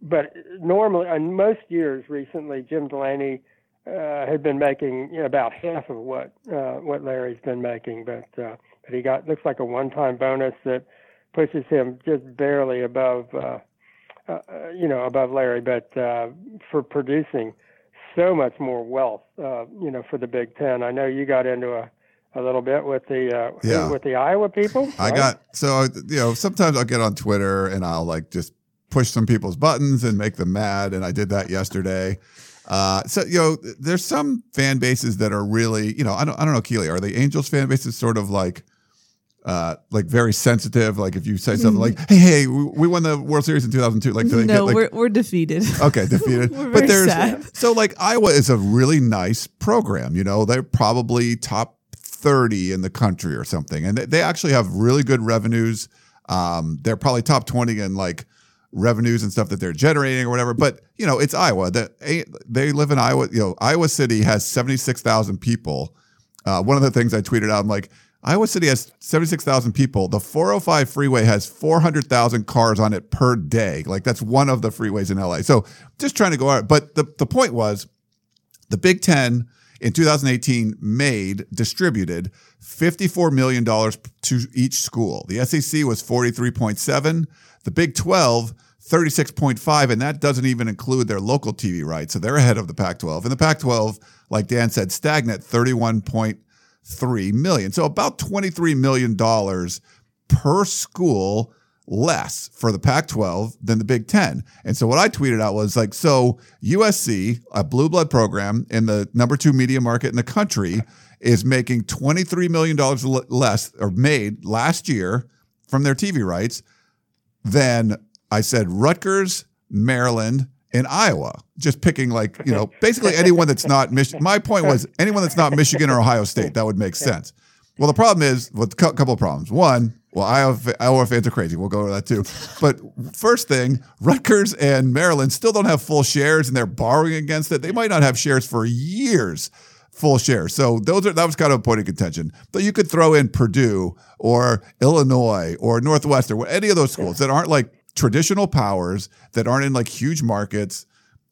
but normally, in most years recently, Jim Delany uh, had been making you know, about half of what uh, what Larry's been making, but uh, but he got looks like a one-time bonus that pushes him just barely above uh, uh, you know above Larry, but uh, for producing so much more wealth, uh, you know, for the Big Ten. I know you got into a a little bit with the uh, yeah. with the Iowa people. Right? I got so you know sometimes I'll get on Twitter and I'll like just push some people's buttons and make them mad, and I did that yesterday. Uh, so you know, there's some fan bases that are really, you know, I don't, I don't know, Keely, are the Angels fan bases sort of like, uh, like very sensitive? Like if you say something like, "Hey, hey, we, we won the World Series in 2002," like no, get, like, we're we're defeated. Okay, defeated. we're but there's sad. so like Iowa is a really nice program. You know, they're probably top 30 in the country or something, and they, they actually have really good revenues. Um, they're probably top 20 in like revenues and stuff that they're generating or whatever. But you know, it's Iowa. That they live in Iowa. You know, Iowa City has seventy six thousand people. Uh, one of the things I tweeted out, I'm like, Iowa City has seventy six thousand people. The four hundred five freeway has four hundred thousand cars on it per day. Like that's one of the freeways in LA. So just trying to go out. But the the point was, the Big Ten in 2018 made distributed 54 million dollars to each school. The SEC was 43.7. The Big 12 36.5, and that doesn't even include their local TV rights. So they're ahead of the Pac 12. And the Pac 12, like Dan said, stagnant 31.3 million. So about $23 million per school less for the Pac 12 than the Big Ten. And so what I tweeted out was like, so USC, a blue blood program in the number two media market in the country, is making $23 million less or made last year from their TV rights than I said Rutgers, Maryland, and Iowa. Just picking like, you know, basically anyone that's not Michigan. My point was anyone that's not Michigan or Ohio State, that would make sense. Well, the problem is, well, a couple of problems. One, well, Iowa, Iowa fans are crazy. We'll go over that too. But first thing, Rutgers and Maryland still don't have full shares and they're borrowing against it. They might not have shares for years, full shares. So those are that was kind of a point of contention. But you could throw in Purdue or Illinois or Northwestern, or any of those schools that aren't like traditional powers, that aren't in like huge markets.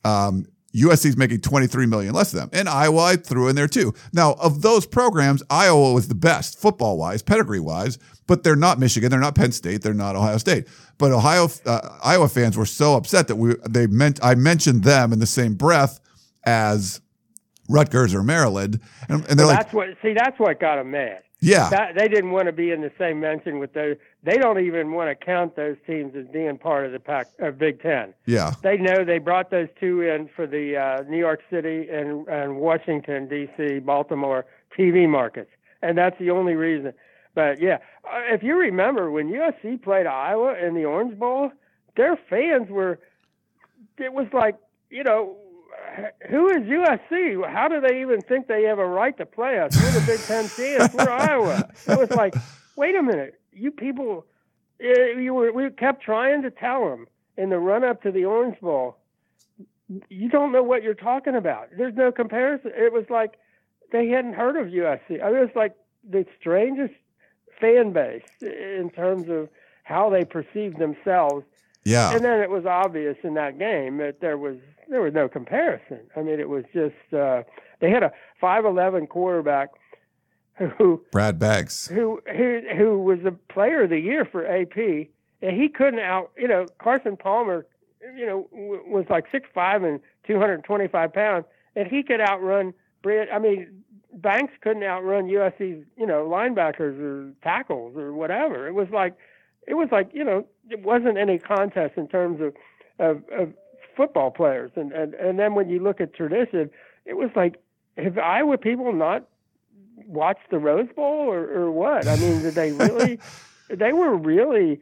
Um, USC is making 23 million less than them. And Iowa I threw in there too. Now, of those programs, Iowa was the best football wise, pedigree wise, but they're not Michigan, they're not Penn State, they're not Ohio State. But Ohio uh, Iowa fans were so upset that we they meant I mentioned them in the same breath as Rutgers or Maryland, and, and they're Well, like, that's what. See, that's what got them mad. yeah, That, they didn't want to be in the same mention with those. They don't even want to count those teams as being part of the pack of Big Ten. yeah, They know they brought those two in for the uh, New York City and, and Washington D.C., Baltimore TV markets, and that's the only reason. But yeah, uh, if you remember when USC played Iowa in the Orange Bowl, their fans were. It was like you know, who is USC? How do they even think they have a right to play us? We're the Big Ten champs. We're Iowa. It was like, wait a minute, you people. eh, You were, we kept trying to tell them in the run up to the Orange Bowl. You don't know what you're talking about. There's no comparison. It was like they hadn't heard of USC. I mean, it was like the strangest fan base in terms of how they perceived themselves yeah. and then it was obvious in that game that there was there was no comparison. I mean, it was just uh, they had a five eleven quarterback who Brad Banks. who who who was the player of the year for AP, and he couldn't out. You know, Carson Palmer, you know, w- was like six five and two hundred twenty five pounds, and he could outrun Brad. I mean. Banks couldn't outrun USC's, you know, linebackers or tackles or whatever. It was like, it was like, you know, it wasn't any contest in terms of, of, of football players. And, and, and then when you look at tradition, it was like, have Iowa people not watched the Rose Bowl or, or what? I mean, did they really? they were really.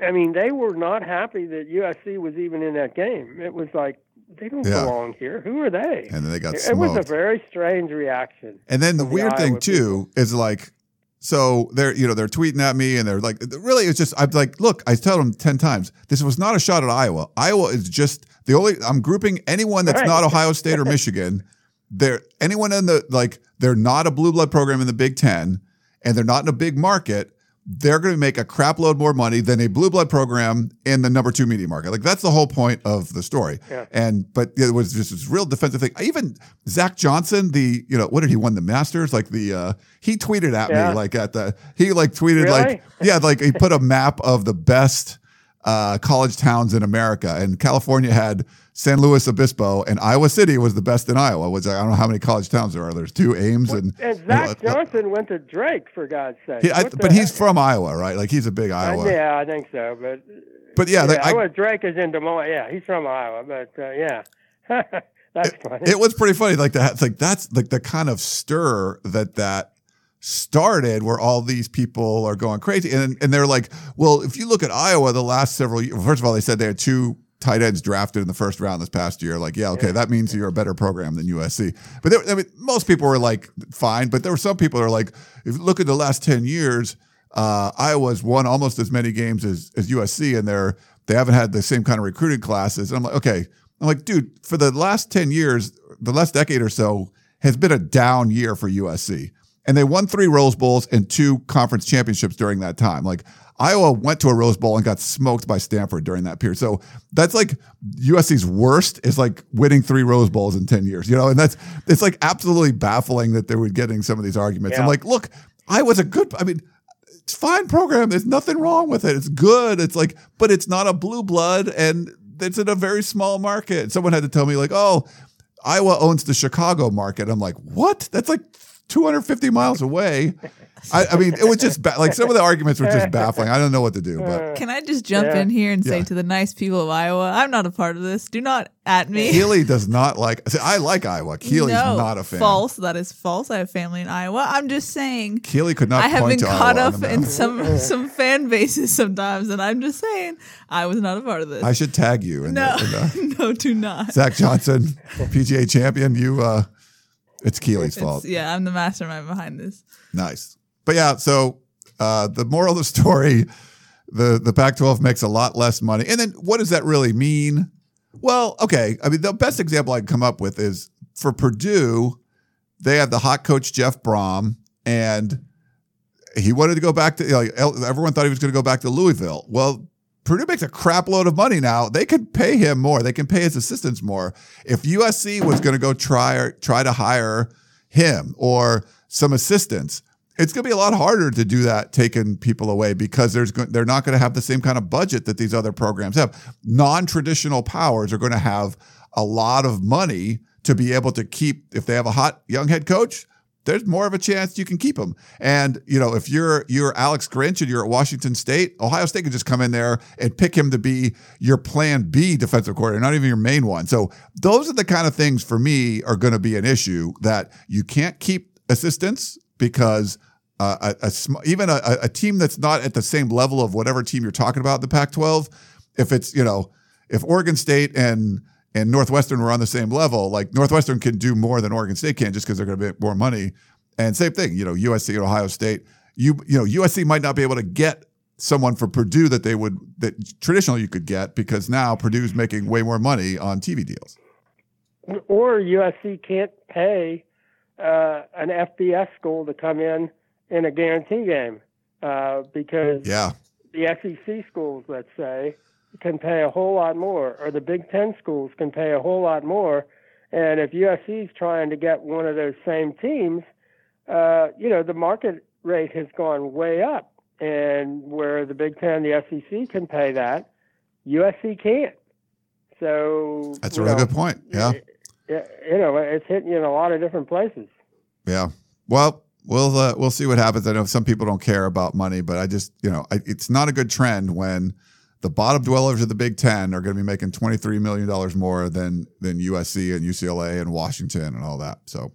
I mean, they were not happy that USC was even in that game. It was like they don't Yeah. belong here. Who are they? And then they got it, it was a very strange reaction. And then the from the weird thing too is like, so they're you know they're tweeting at me and they're like, really, it's just I'm like, look, I tell them ten times, this was not a shot at Iowa. Iowa is just the only I'm grouping anyone that's Right. not Ohio State or Michigan. They're anyone in the like they're not a blue blood program in the Big Ten, and they're not in a big market. They're going to make a crap load more money than a blue blood program in the number two media market. Like that's the whole point of the story. Yeah. And but it was just this real defensive thing. Even Zach Johnson, the you know what did he won the Masters? Like the uh he tweeted at Yeah. me like at the he like tweeted Really? like yeah like he put a map of the best uh college towns in America and California had San Luis Obispo and Iowa City was the best in Iowa. Which I don't know how many college towns there are. There's two Ames and And Zach uh, uh, Johnson went to Drake for God's sake. he, I, but he's from Iowa, right? Like he's a big Uh, Iowa. yeah, I think so. But But yeah, yeah, like, I, Drake is in Des Moines. Yeah, he's from Iowa. But uh, yeah, that's funny. it was pretty funny. Like that, like that's like the kind of stir that that started, where all these people are going crazy, and and they're like, well, if you look at Iowa, the last several years, first of all, they said they had two tight ends drafted in the first round this past year. Like, yeah, okay, that means you're a better program than USC. But there, I mean, most people were like fine, but there were some people that are like, if you look at the last ten years, uh, Iowa's won almost as many games as as USC, and they're they haven't had the same kind of recruiting classes. And I'm like, okay, I'm like, dude, for the last 10 years, the last decade or so has been a down year for USC. And they won three Rose Bowls and two conference championships during that time. Like Iowa went to a Rose Bowl and got smoked by Stanford during that period. So that's like USC's worst is like winning three Rose Bowls in 10 years, you know? And that's, it's like absolutely baffling that they were getting some of these arguments. I'm like, look, Iowa's a good, I mean, it's fine program. There's nothing wrong with it. It's good. It's like, but it's not a blue blood and it's in a very small market. Someone had to tell me, like, oh, Iowa owns the Chicago market. I'm like, what? That's like 250 miles away. I, I mean, it was just ba- like some of the arguments were just baffling. I don't know what to do, but Can I just jump Yeah. in here and say Yeah. to the nice people of Iowa, I'm not a part of this. Do not at me. Keely does not like. See, I like Iowa. Keely's no, not a fan. False. That is false. I have family in Iowa. I'm just saying. Keely could not. I have point been to caught Iowa up in some some fan bases sometimes, and I'm just saying I was not a part of this. I should tag you. In no, the, in the, no, do not. Zach Johnson, PGA champion. You, uh, it's Keely's It's- fault. yeah, I'm the mastermind behind this. Nice. But yeah, so uh, the moral of the story, the the Pac-12 makes a lot less money. And then what does that really mean? Well, okay. I mean, the best example I can come up with is for Purdue, they have the hot coach Jeff Brohm, and he wanted to go back to. You know, everyone thought he was going to go back to Louisville. Well, Purdue makes a crap load of money now. They could pay him more. They can pay his assistants more. If USC was going to go try try to hire him or some assistants, it's going to be a lot harder to do that, taking people away because there's go- they're not going to have the same kind of budget that these other programs have. Non-traditional powers are going to have a lot of money to be able to keep. If they have a hot young head coach, there's more of a chance you can keep them. And you know, if you're you're Alex Grinch and you're at Washington State, Ohio State can just come in there and pick him to be your Plan B defensive coordinator, not even your main one. So those are the kind of things for me are going to be an issue that you can't keep assistants because. Uh, a, a sm- even a, a team that's not at the same level of whatever team you're talking about in the Pac-12, if it's you know if Oregon State and and Northwestern were on the same level, like Northwestern can do more than Oregon State can just because they're going to make more money. And same thing, you know, USC and Ohio State. You you know, USC might not be able to get someone for Purdue that they would that traditionally you could get because now Purdue's making way more money on TV deals. or USC can't pay uh, an FBS school to come in in a guarantee game uh, because Yeah, the SEC schools, let's say, can pay a whole lot more, or the Big Ten schools can pay a whole lot more. And if USC is trying to get one of those same teams, uh, you know, the market rate has gone way up. And where the Big Ten, the SEC can pay that, USC can't. So that's a really know, good point. Yeah, yeah, you know, it's hitting you in a lot of different places. yeah. Well, we'll uh, we'll see what happens. I know some people don't care about money, but I just you know I, it's not a good trend when the bottom dwellers of the Big Ten are going to be making twenty three million dollars more than than USC and UCLA and Washington and all that. So,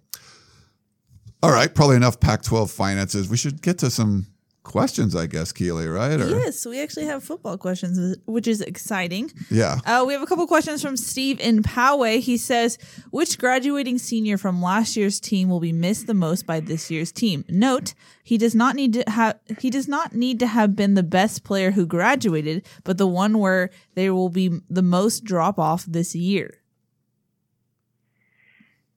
all right, probably enough Pac twelve finances. We should get to some questions, I guess, Keely, right? Or, Yes, we actually have football questions, which is exciting. Yeah. Uh, we have a couple questions from Steve in Poway. He says, "Which graduating senior from last year's team will be missed the most by this year's team?" Note: He does not need to have he does not need to have been the best player who graduated, but the one where there will be the most drop off this year.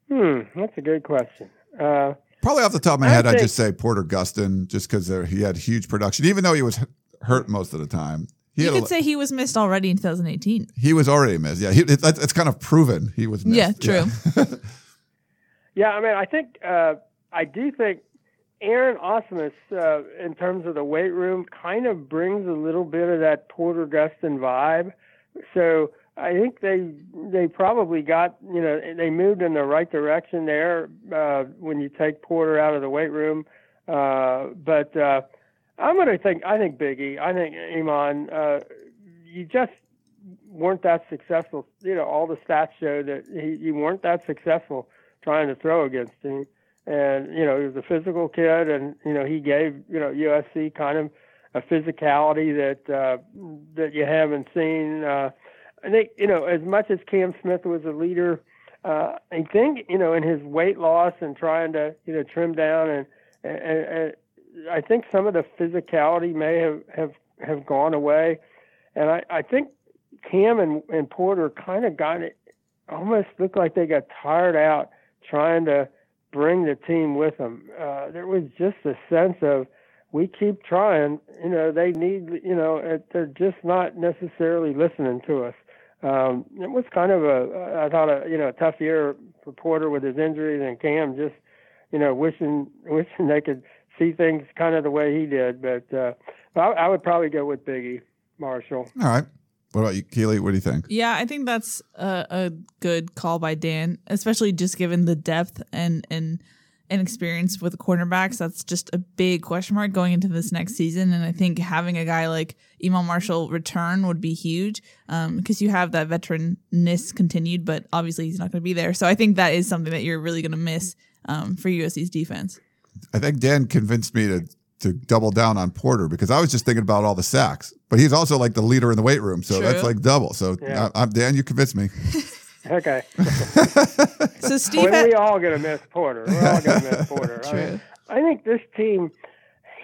Hmm, that's a good question. Uh, Probably off the top of my I head, I'd just say Porter Gustin, just because he had huge production, even though he was hurt most of the time. He You had a- could say he was missed already in 2018. he was already missed. Yeah, he, it, that's it's kind of proven he was missed. Yeah, true. Yeah, I mean, I think uh, I do think Aaron Osmus, uh, in terms of the weight room, kind of brings a little bit of that Porter Gustin vibe. So I think they they probably got you know they moved in the right direction there uh, when you take Porter out of the weight room. Uh, but uh, I'm to think I think Biggie, I think Iman, uh, you just weren't that successful. You know, all the stats show that he, you weren't that successful trying to throw against him. And you know, he was a physical kid, and you know, he gave you know USC kind of a physicality that uh, that you haven't seen. Uh, I think you know, as much as Cam Smith was a leader, uh, I think you know, in his weight loss and trying to you know trim down, and, and, and I think some of the physicality may have have have gone away, and I I think Cam and, and Porter kind of got it, almost looked like they got tired out trying to bring the team with them. Uh, there was just a sense of we keep trying. You know, they need. You know, they're just not necessarily listening to us. Um, it was kind of a, I thought, a you know, a tough year for Porter with his injuries, and Cam just, you know, wishing wishing they could see things kind of the way he did. But uh, I, I would probably go with Biggie Marshall. All right. What about you, Keely? What do you think? Yeah, I think that's a, a good call by Dan, especially just given the depth and and and experience with the cornerbacks. That's just a big question mark going into this next season. And I think having a guy like Iman Marshall return would be huge because um, you have that veteranness continued, but obviously he's not going to be there. So I think that is something that you're really going to miss um, for USC's defense. I think Dan convinced me to to double down on Porter because I was just thinking about all the sacks, but he's also like the leader in the weight room, so True. that's like double. So Yeah. I, am Dan, you convinced me. Okay. So Steve, Well, had- we all gonna miss Porter. We're all gonna miss Porter. I, mean. I think this team,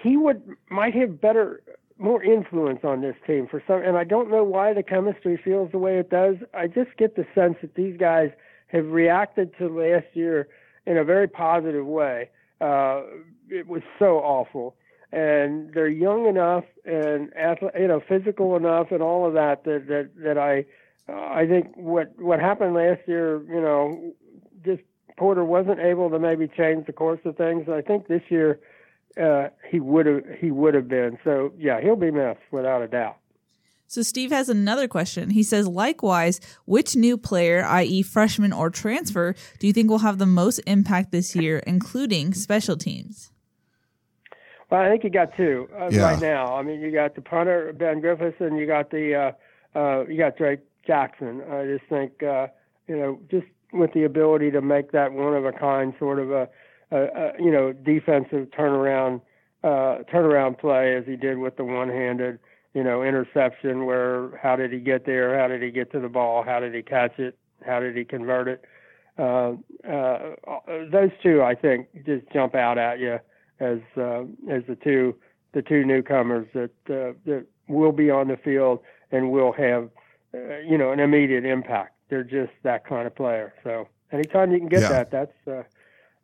he would might have better, more influence on this team for some. And I don't know why the chemistry feels the way it does. I just get the sense that these guys have reacted to last year in a very positive way. Uh, it was so awful, and they're young enough and you know physical enough and all of that that that that I. Uh, I think what what happened last year, you know, just Porter wasn't able to maybe change the course of things. I think this year uh, he would have he would have been. So yeah, he'll be missed without a doubt. So Steve has another question. He says, likewise, which new player, i.e., freshman or transfer, do you think will have the most impact this year, including special teams? Well, I think you got two uh, Yeah. right now. I mean, you got the punter Ben Griffiths, and you got the uh, uh, you got Drake Jackson. I just think uh, you know just with the ability to make that one of a kind sort of a, a, a you know defensive turnaround uh, turnaround play as he did with the one handed you know interception. Where how did he get there? How did he get to the ball? How did he catch it? How did he convert it? Uh, uh, those two, I think, just jump out at you as uh, as the two the two newcomers that uh, that will be on the field and will have uh, you know an immediate impact. They're just that kind of player. So anytime you can get Yeah. that, that's uh,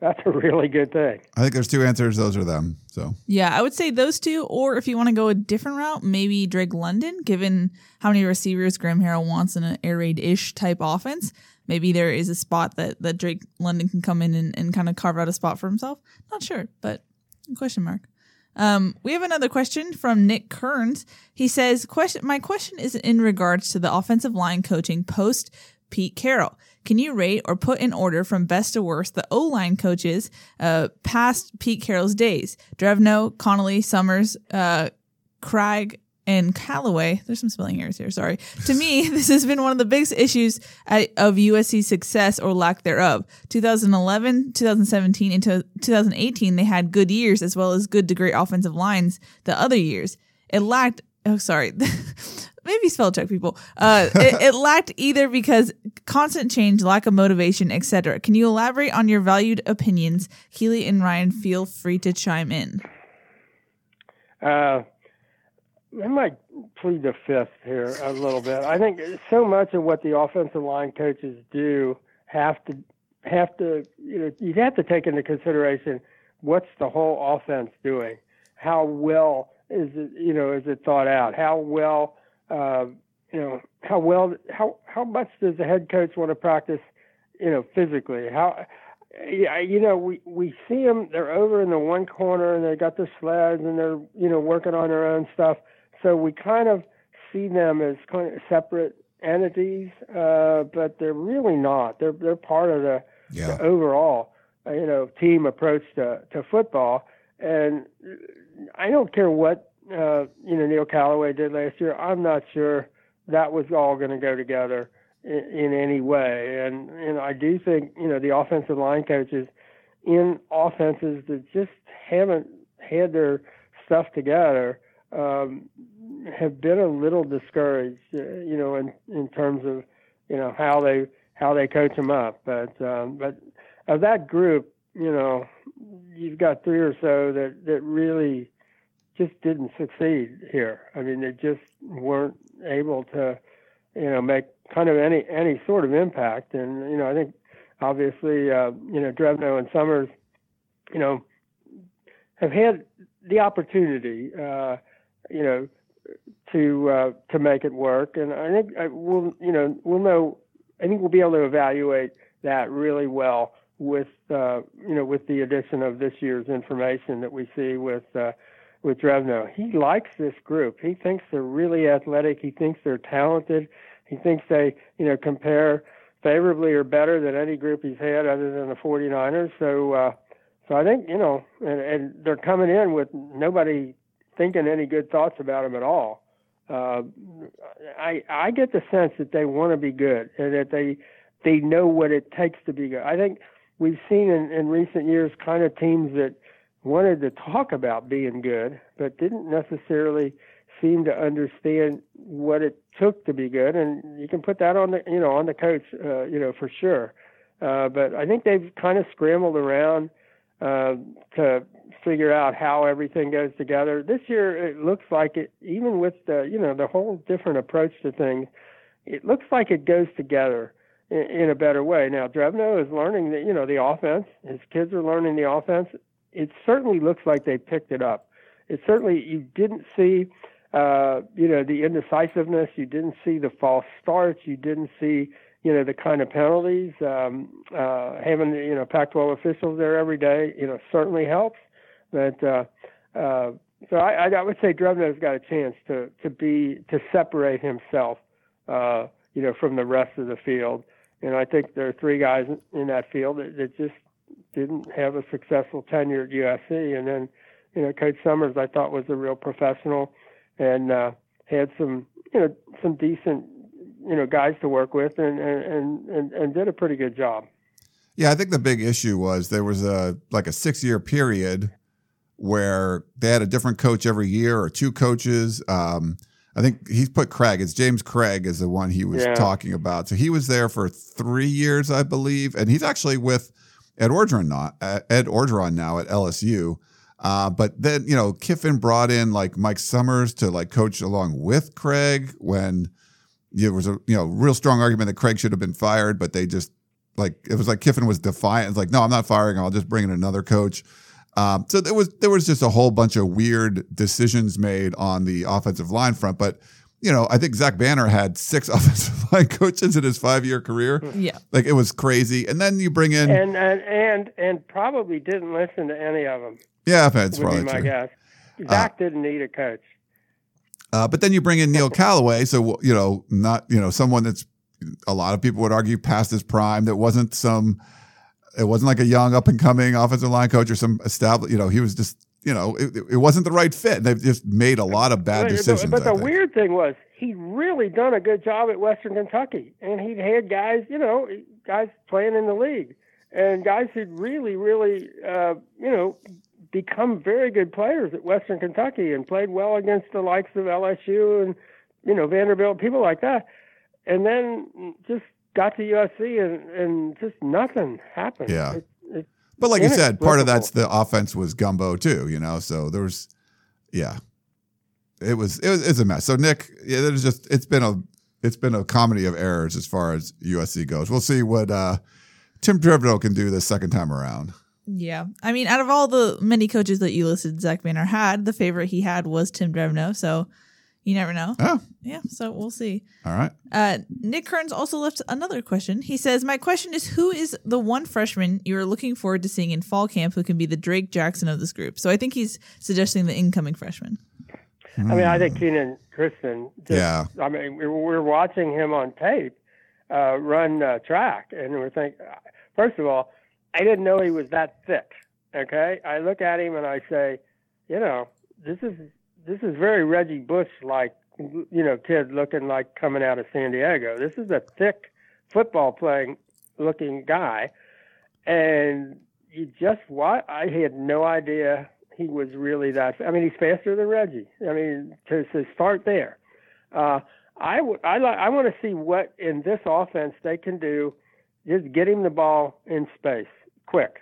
that's a really good thing. I think there's two answers. Those are them. So Yeah, I would say those two, or if you want to go a different route, maybe Drake London, given how many receivers Graham Harrell wants in an air raid ish type offense. Maybe there is a spot that, that Drake London can come in and, and kind of carve out a spot for himself. Not sure, but question mark. Um, we have another question from Nick Kearns. He says, "Question. My question is in regards to the offensive line coaching post Pete Carroll. Can you rate or put in order from best to worst the O line coaches uh, past Pete Carroll's days? Drevno, Connolly, Summers, uh, Cregg, and Callaway. There's some spelling errors here. Sorry. To me, this has been one of the biggest issues at, of USC's success or lack thereof. 2011, 2017, into 2018, they had good years as well as good to great offensive lines the other years. It lacked. Oh, sorry. Maybe spell check people. Uh, it, it lacked either because constant change, lack of motivation, etc. Can you elaborate on your valued opinions? Keely and Ryan, feel free to chime in. Uh, I might plead the fifth here a little bit. I think so much of what the offensive line coaches do have to have to you know you have to take into consideration what's the whole offense doing, how well is it you know is it thought out, how well uh, you know how well how how much does the head coach want to practice you know physically how you know, we we see them. They're over in the one corner, and they got their sleds, and they're you know working on their own stuff. So we kind of see them as kind of separate entities, uh, but they're really not. They're they're part of the, Yeah. the overall uh, you know team approach to to football. And I don't care what uh, you know Neil Callaway did last year. I'm not sure that was all going to go together in, in any way. And and I do think you know the offensive line coaches in offenses that just haven't had their stuff together um, have been a little discouraged. Uh, you know, in in terms of you know how they how they coach them up. But um, but of that group, you know, you've got three or so that that really just didn't succeed here. I mean, they just weren't able to, you know, make kind of any any sort of impact. And you know, I think obviously, uh, you know, Drevno and Summers, you know, have had the opportunity, uh, you know, to uh, to make it work. And I think I, we'll, you know, we'll know. I think we'll be able to evaluate that really well with uh, you know with the addition of this year's information that we see with uh, with Drevno. He likes this group. He thinks they're really athletic. He thinks they're talented. He thinks they you know compare favorably or better than any group he's had other than the 49ers. So uh, so I think you know, and, and they're coming in with nobody thinking any good thoughts about him at all. Uh, I I get the sense that they want to be good and that they they know what it takes to be good. I think we've seen in, in recent years kind of teams that wanted to talk about being good, but didn't necessarily seem to understand what it took to be good. And you can put that on the, you know, on the coach, uh, you know, for sure. Uh, but I think they've kind of scrambled around uh, to figure out how everything goes together. This year, it looks like it, even with the, you know, the whole different approach to things, it looks like it goes together in, in a better way. Now, Drevno is learning the, you know, the offense. His kids are learning the offense. It certainly looks like they picked it up. It certainly you didn't see, uh, you know, the indecisiveness. You didn't see the false starts. You didn't see, you know, the kind of penalties. Um, uh, having you know Pac-12 officials there every day, you know, certainly helps. But uh, uh, so I, I would say Drevno's got a chance to to be to separate himself, uh, you know, from the rest of the field. And I think there are three guys in that field that, that just didn't have a successful tenure at USC. And then, you know, Coach Summers I thought was a real professional and uh, had some, you know, some decent, you know, guys to work with and and and, and did a pretty good job. Yeah, I think the big issue was there was a like a six year period where they had a different coach every year or two coaches. Um, I think he's put Cregg. It's James Cregg is the one he was Yeah. talking about. So he was there for three years, I believe, and he's actually with Ed Orgeron now. uh, Ed Orgeron now at LSU. Uh, but then you know Kiffin brought in like Mike Summers to like coach along with Cregg when there was a you know real strong argument that Cregg should have been fired, but they just like it was like Kiffin was defiant. It's like no, I'm not firing. him. I'll just bring in another coach. Um, so there was there was just a whole bunch of weird decisions made on the offensive line front. But you know, I think Zach Banner had six offensive line coaches in his five year career. Yeah. Like it was crazy. And then you bring in And and and and probably didn't listen to any of them. yeah, that's would probably be my true. guess. Zach didn't need a coach. Uh, but then you bring in Neil Callaway, so you know, not you know someone that's a lot of people would argue past his prime. That wasn't some, it wasn't like a young up and coming offensive line coach or some established. You know, he was just you know it, it wasn't the right fit. They've just made a lot of bad decisions. But, the weird thing was he'd really done a good job at Western Kentucky, and he'd had guys, you know, guys playing in the league, and guys who'd really, really, uh, you know, become very good players at Western Kentucky and played well against the likes of LSU and you know Vanderbilt, people like that, and then just got to USC and and just nothing happened. Yeah. It, it, But like you said, part of that's the offense was gumbo too. You know, so there was, yeah, it was it was it's a mess. So Nick, yeah, there's just it's been a it's been a comedy of errors as far as USC goes. We'll see what uh, Tim Drevno can do the second time around. Yeah. I mean, out of all the many coaches that you listed, Zach Banner had, the favorite he had was Tim Drevno. So you never know. Oh, Yeah. So we'll see. all right. Uh, Nick Kearns also left another question. He says, My question is who is the one freshman you're looking forward to seeing in fall camp who can be the Drake Jackson of this group? So I think he's suggesting the incoming freshman. I mean, I think Kenan Christon. Just, Yeah. I mean, we we're watching him on tape uh, run uh, track, and we're thinking. First of all, I didn't know he was that thick. Okay, I look at him and I say, you know, this is this is very Reggie Bush like, you know, kid looking like coming out of San Diego. This is a thick football playing looking guy, and you just what I had no idea he was really that. I mean, he's faster than Reggie. I mean, to, to start there, uh, I w- I li- I want to see what in this offense they can do. Just get him the ball in space quick,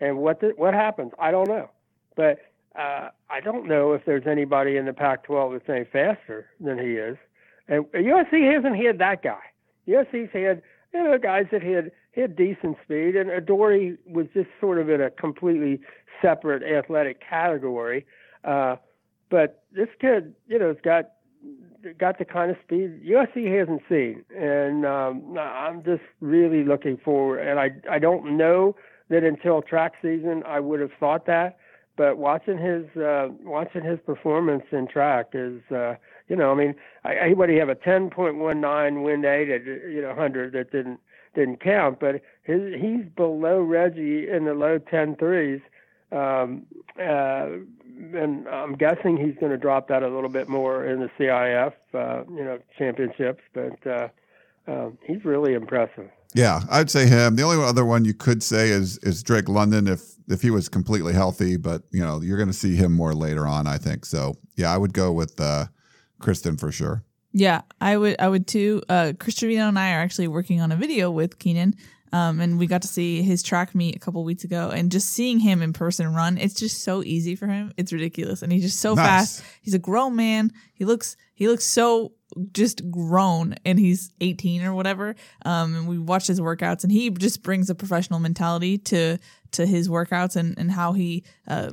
and what the, what happens, I don't know, but uh, I don't know if there's anybody in the Pac-12 that's any faster than he is. And USC hasn't had that guy. USC's had you know guys that had had decent speed, and Adoree was just sort of in a completely separate athletic category. Uh, but this kid, you know, has got got the kind of speed USC hasn't seen, and um, I'm just really looking forward. And I I don't know that until track season I would have thought that. But watching his uh, watching his performance in track is, uh, you know, I mean, I, I would have a 10.19 wind eight at you know 100 that didn't didn't count, but his he's below Reggie in the low 10 threes. Um, uh, and I'm guessing he's going to drop that a little bit more in the CIF, uh, you know, championships. But uh, uh, he's really impressive. Yeah, I'd say him. The only other one you could say is is Drake London if if he was completely healthy, but you know you're going to see him more later on. I think so. Yeah, I would go with uh, Christon for sure. Yeah, I would. I would too. Uh, Chris Trevino and I are actually working on a video with Kenan, um, and we got to see his track meet a couple weeks ago. And just seeing him in person run, it's just so easy for him. It's ridiculous, and he's just so Nice. fast. He's a grown man. He looks. He looks so just grown, and he's 18 or whatever. Um, and we watched his workouts, and he just brings a professional mentality to to his workouts and and how he. Uh,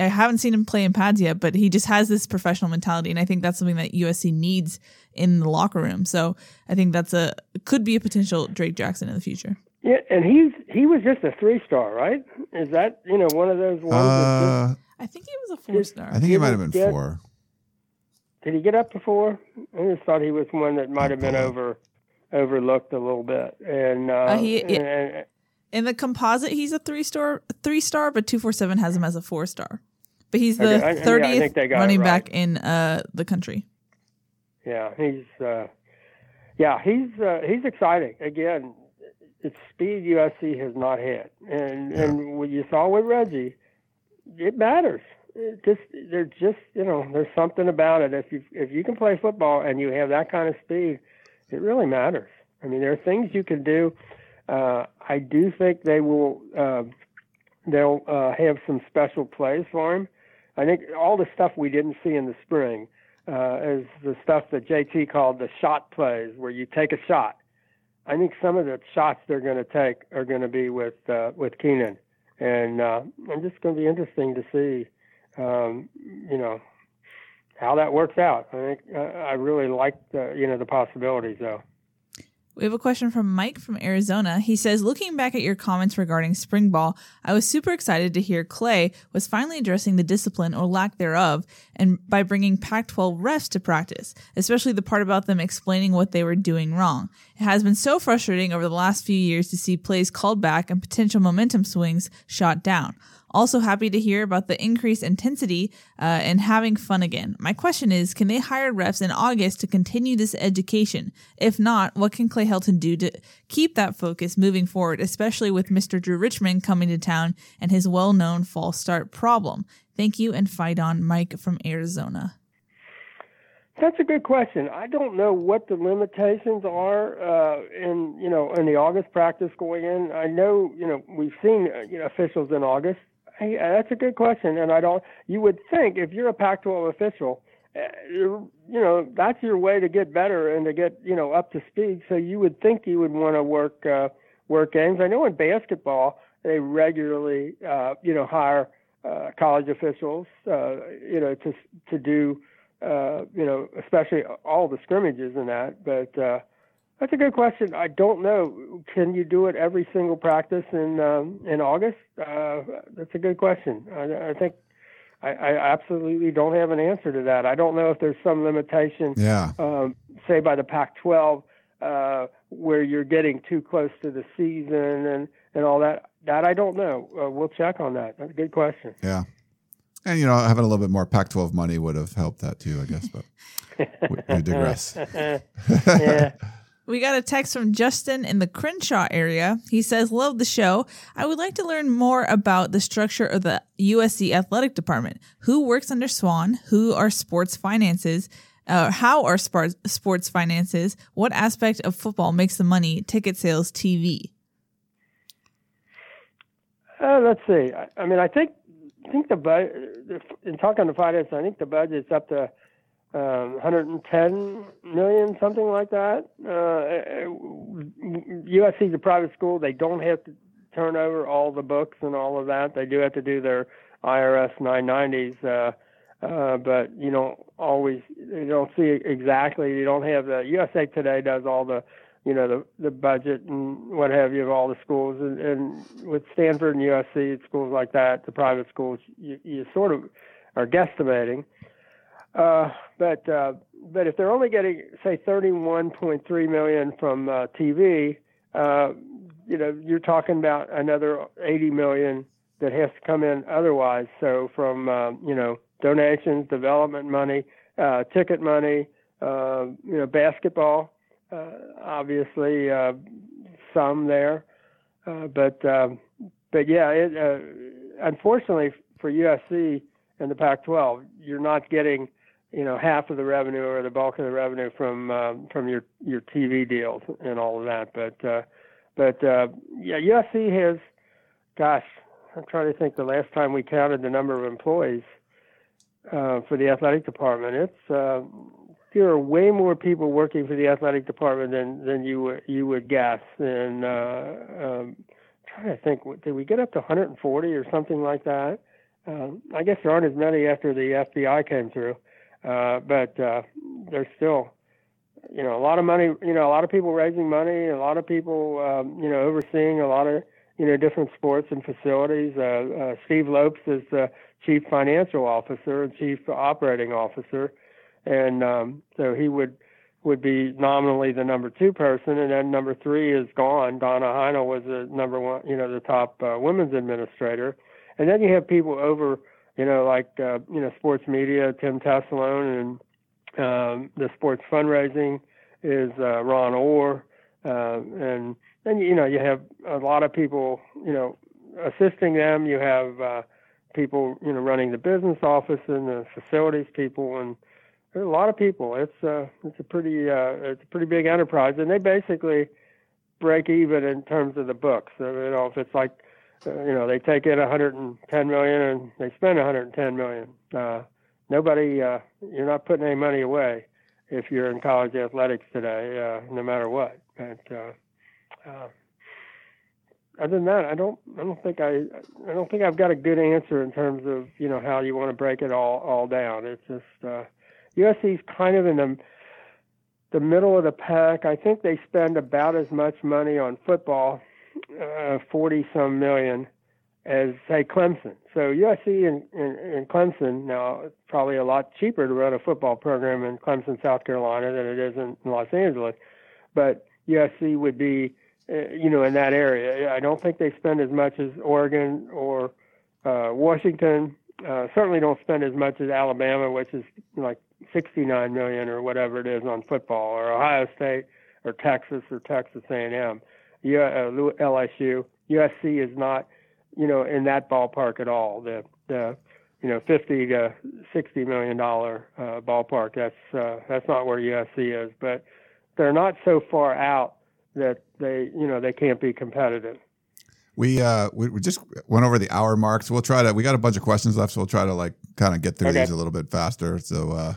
I haven't seen him play in pads yet, but he just has this professional mentality, and I think that's something that USC needs in the locker room. So I think that's a could be a potential Drake Jackson in the future. Yeah, and he's he was just a three star, right? Is that you know one of those ones? that Uh, I think he was a four star. I think he might have been Did- four. Did he get up before? I just thought he was one that might have been over overlooked a little bit. And uh, Uh, he- and- and- In the composite, he's a three star, three star, but two four seven has him as a four star. But he's the Okay, yeah, thirtieth think they got it running right. back in uh, the country. Yeah, he's uh, yeah he's uh, he's exciting. Again, it's speed USC has not hit, and and what you saw with Reggie, it matters. Just there's just you know there's something about it. If you if you can play football and you have that kind of speed, it really matters. I mean, there are things you can do. Uh, I do think they will. Uh, they'll uh, have some special plays for him. I think all the stuff we didn't see in the spring uh, is the stuff that JT called the shot plays, where you take a shot. I think some of the shots they're going to take are going to be with uh, with Kenan, and uh, I'm just going to be interesting to see, um, you know, how that works out. I think uh, I really like the you know the possibilities though. We have a question from Mike from Arizona. He says, looking back at your comments regarding spring ball, I was super excited to hear Clay was finally addressing the discipline or lack thereof and by bringing Pac 12 refs to practice, especially the part about them explaining what they were doing wrong. It has been so frustrating over the last few years to see plays called back and potential momentum swings shot down. Also happy to hear about the increased intensity uh, and having fun again. My question is, can they hire refs in August to continue this education? If not, what can Clay Helton do to keep that focus moving forward, especially with Mr. Drew Richmond coming to town and his well-known false start problem? Thank you and fight on, Mike from Arizona. That's a good question. I don't know what the limitations are uh, in you know in the August practice going in. I know you know we've seen uh, you know officials in August. Hey, uh, that's a good question, and I don't. You would think if you're a Pac-12 official, uh, you know that's your way to get better and to get you know up to speed. So you would think you would want to work uh, work games. I know in basketball they regularly uh, you know hire uh, college officials uh, you know to to do uh, you know, especially all the scrimmages and that. But uh, that's a good question. I don't know. Can you do it every single practice in um, in August? Uh, that's a good question. I, I think I, I absolutely don't have an answer to that. I don't know if there's some limitation, Yeah. um, say by the Pac-12, uh, where you're getting too close to the season and and all that. That I don't know. Uh, we'll check on that. That's a good question. Yeah. And, you know, having a little bit more Pac 12 money would have helped that too, I guess, but we, we digress. yeah. We got a text from Justin in the Crenshaw area. He says, Love the show. I would like to learn more about the structure of the USC athletic department. Who works under Swann? Who are sports finances? Uh, how are sports, finances? What aspect of football makes the money? Ticket sales, TV. Uh, let's see. I, I mean, I think think the budget. In talking to finance, I think the budget's up to um, 110 million, something like that. Uh, USC's a private school; they don't have to turn over all the books and all of that. They do have to do their IRS 990s, uh, uh, but you don't always you don't see exactly. You don't have the USA Today does all the you know the the budget and what have you of all the schools and, and with Stanford and USC schools like that the private schools you, you sort of are guesstimating uh, but uh, but if they're only getting say 31.3 million from uh, TV uh, you know you're talking about another 80 million that has to come in otherwise. So from uh, you know donations development money uh, ticket money you know basketball uh, obviously uh, some there, uh, but um, but yeah, it, unfortunately for USC and the Pac-12, you're not getting you know half of the revenue or the bulk of the revenue from um, from your your TV deals and all of that. But uh, but uh, yeah, USC has, gosh, I'm trying to think the last time we counted the number of employees uh, for the athletic department. It's uh, there are way more people working for the athletic department than than you you would guess. And uh, um, trying to think, did we get up to 140 or something like that? Uh, I guess there aren't as many after the FBI came through, uh, but uh, there's still, you know, a lot of money. You know, a lot of people raising money, a lot of people, um, you know, overseeing a lot of you know different sports and facilities. Uh, uh, Steve Lopes is the chief financial officer and chief operating officer and um, so he would would be nominally the number two person, and then number three is gone. Donna Heinel was the number one, you know, the top uh, women's administrator, and then you have people over, you know, like uh, you know, sports media, Tim Tessalone, and um, the sports fundraising is uh, Ron Orr, uh, and then you know you have a lot of people, you know, assisting them. You have uh, people, you know, running the business office and the facilities people, and there's a lot of people. It's uh, it's a pretty uh, it's a pretty big enterprise, and they basically break even in terms of the books. So, you know, if it's like you know they take in 110 million and they spend 110 million, uh, nobody uh, you're not putting any money away if you're in college athletics today, uh, no matter what. But uh, uh, other than that, I don't I don't think I I don't think I've got a good answer in terms of you know how you want to break it all all down. It's just uh, USC is kind of in the the middle of the pack. I think they spend about as much money on football, uh, forty some million, as say Clemson. So USC and, and, and Clemson now probably a lot cheaper to run a football program in Clemson, South Carolina, than it is in, in Los Angeles. But USC would be, uh, you know, in that area. I don't think they spend as much as Oregon or uh, Washington. Uh, certainly don't spend as much as Alabama, which is like 69 million or whatever it is on football, or Ohio State, or Texas, or Texas A&M, uh, LSU, USC is not, you know, in that ballpark at all. The the you know 50 to 60 million dollar uh, ballpark. That's uh, that's not where USC is, but they're not so far out that they you know they can't be competitive. We uh we, we just went over the hour mark, so we'll try to. We got a bunch of questions left, so we'll try to like kind of get through okay. these a little bit faster. So uh,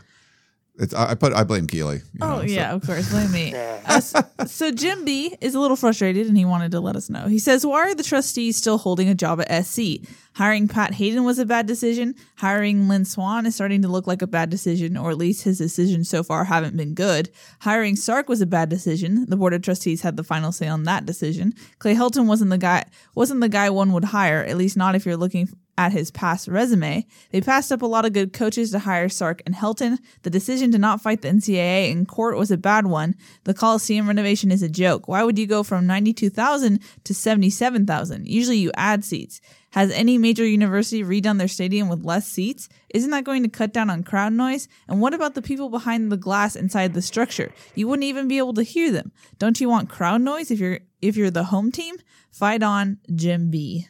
it's I put I blame Keely. oh know, yeah, so. of course, blame me. uh, so Jim B is a little frustrated, and he wanted to let us know. He says, "Why are the trustees still holding a job at SC? Hiring Pat Haden was a bad decision. Hiring Lynn Swann is starting to look like a bad decision, or at least his decisions so far haven't been good. Hiring Sark was a bad decision. The board of trustees had the final say on that decision. Clay Helton wasn't the guy wasn't the guy one would hire, at least not if you're looking at his past resume. They passed up a lot of good coaches to hire Sark and Helton. The decision to not fight the NCAA in court was a bad one. The Coliseum renovation is a joke. Why would you go from 92,000 to 77,000? Usually you add seats. Has any major university redone their stadium with less seats? Isn't that going to cut down on crowd noise? And what about the people behind the glass inside the structure? You wouldn't even be able to hear them. Don't you want crowd noise if you're if you're the home team? Fight on, Jim B.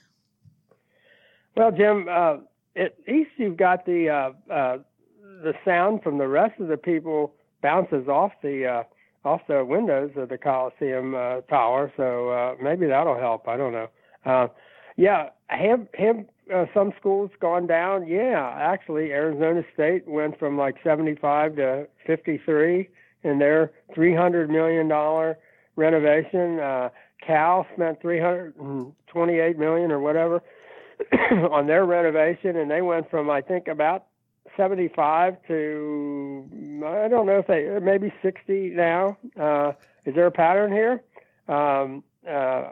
Well, Jim, uh, at least you've got the uh, uh, the sound from the rest of the people bounces off the uh, off the windows of the Coliseum uh, tower, so uh, maybe that'll help. I don't know. Yeah, have have some schools gone down? Yeah, actually, Arizona State went from like 75 to 53 in their 300 million dollar renovation. Uh, Cal spent 328 million or whatever on their renovation, and they went from I think about 75 to I don't know if they maybe 60 now. Uh, is there a pattern here? Um, uh,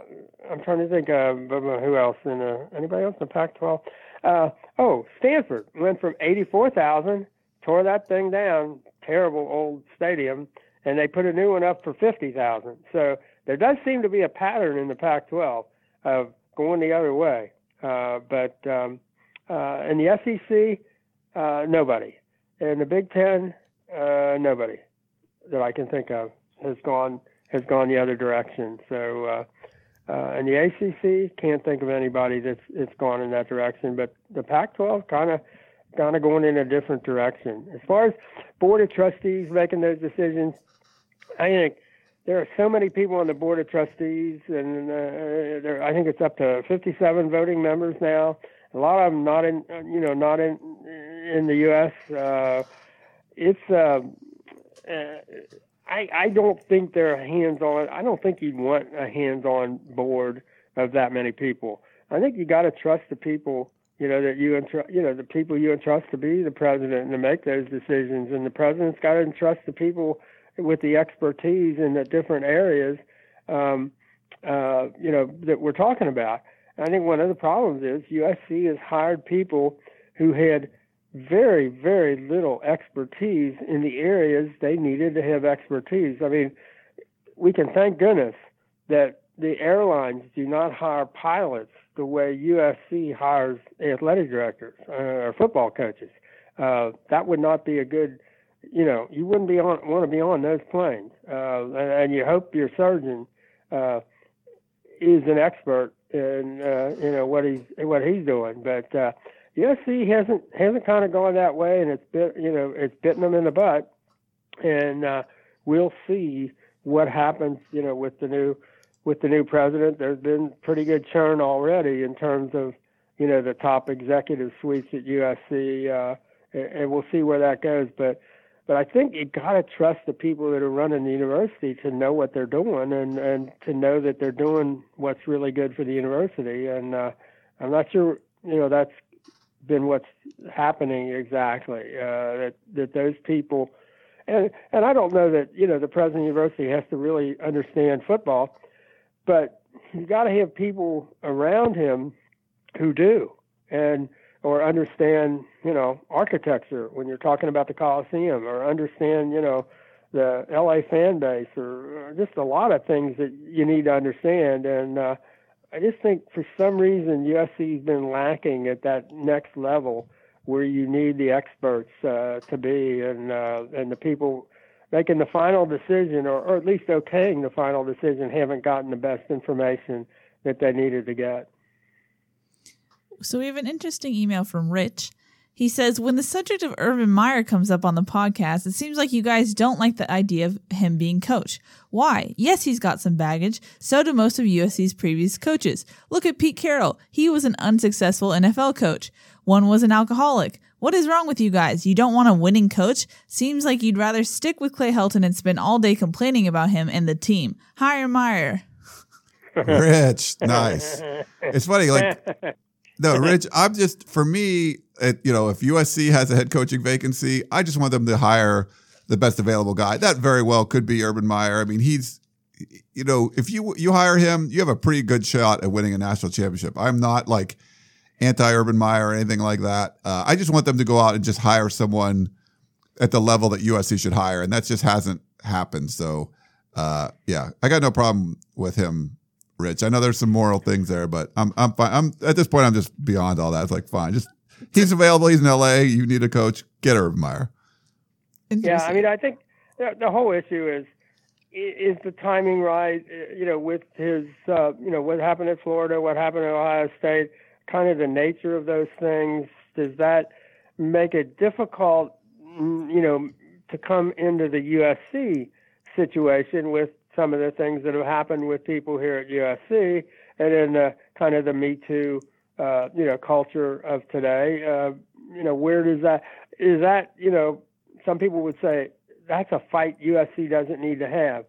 I'm trying to think of who else in the, anybody else in the Pac-12. Uh, oh, Stanford went from 84,000, tore that thing down, terrible old stadium, and they put a new one up for 50,000. So there does seem to be a pattern in the Pac-12 of going the other way. Uh, but um, uh, in the SEC, uh, nobody. In the Big Ten, nobody that I can think of has gone has gone the other direction. So, uh, in the ACC, can't think of anybody that's it's gone in that direction. But the Pac-12 kind of kind of going in a different direction. As far as board of trustees making those decisions, I think there are so many people on the board of trustees, and uh, there, I think it's up to 57 voting members now. A lot of them not in, you know, not in in the U.S. Uh, it's. Uh, uh, I I don't think they're hands on. I don't think you'd want a hands on board of that many people. I think you got to trust the people. You know that you entrust, you know the people you entrust to be the president and to make those decisions, and the president's got to entrust the people with the expertise in the different areas, um, uh, you know, that we're talking about. I think one of the problems is USC has hired people who had very, very little expertise in the areas they needed to have expertise. I mean, we can thank goodness that the airlines do not hire pilots the way USC hires athletic directors uh, or football coaches. Uh, that would not be a good you know, you wouldn't be on want to be on those planes, uh, and, and you hope your surgeon uh, is an expert in uh, you know what he's what he's doing. But uh, USC hasn't hasn't kind of gone that way, and it's bit you know it's bitten them in the butt, and uh, we'll see what happens. You know, with the new with the new president, there's been pretty good churn already in terms of you know the top executive suites at USC, uh, and, and we'll see where that goes. But but I think you got to trust the people that are running the university to know what they're doing and and to know that they're doing what's really good for the university. And uh, I'm not sure, you know, that's been what's happening exactly. Uh, that that those people, and and I don't know that you know the president of the university has to really understand football, but you got to have people around him who do. And or understand, you know, architecture when you're talking about the Coliseum, or understand, you know, the LA fan base, or, just a lot of things that you need to understand. And uh, I just think for some reason USC's been lacking at that next level where you need the experts uh, to be, and uh, and the people making the final decision, or, or at least okaying the final decision, haven't gotten the best information that they needed to get. So we have an interesting email from Rich. He says, When the subject of Urban Meyer comes up on the podcast, it seems like you guys don't like the idea of him being coach. Why? Yes, he's got some baggage. So do most of USC's previous coaches. Look at Pete Carroll. He was an unsuccessful NFL coach. One was an alcoholic. What is wrong with you guys? You don't want a winning coach? Seems like you'd rather stick with Clay Helton and spend all day complaining about him and the team. Hire Meyer. Rich, nice. It's funny, like no, Rich, I'm just for me, it, you know, if USC has a head coaching vacancy, I just want them to hire the best available guy. That very well could be Urban Meyer. I mean, he's you know, if you you hire him, you have a pretty good shot at winning a national championship. I'm not like anti Urban Meyer or anything like that. Uh, I just want them to go out and just hire someone at the level that USC should hire, and that just hasn't happened. So, uh, yeah, I got no problem with him Rich. I know there's some moral things there, but I'm I'm fine. I'm at this point. I'm just beyond all that. It's like fine. Just he's available. He's in L.A. You need a coach. Get Urban Meyer. Yeah, I mean, I think the, the whole issue is is the timing right? You know, with his uh, you know what happened at Florida, what happened at Ohio State, kind of the nature of those things. Does that make it difficult? Mm, you know, to come into the USC situation with some of the things that have happened with people here at USC, and in the kind of the Me Too, uh, you know, culture of today. Uh, you know, where does that is that you know? Some people would say that's a fight USC doesn't need to have.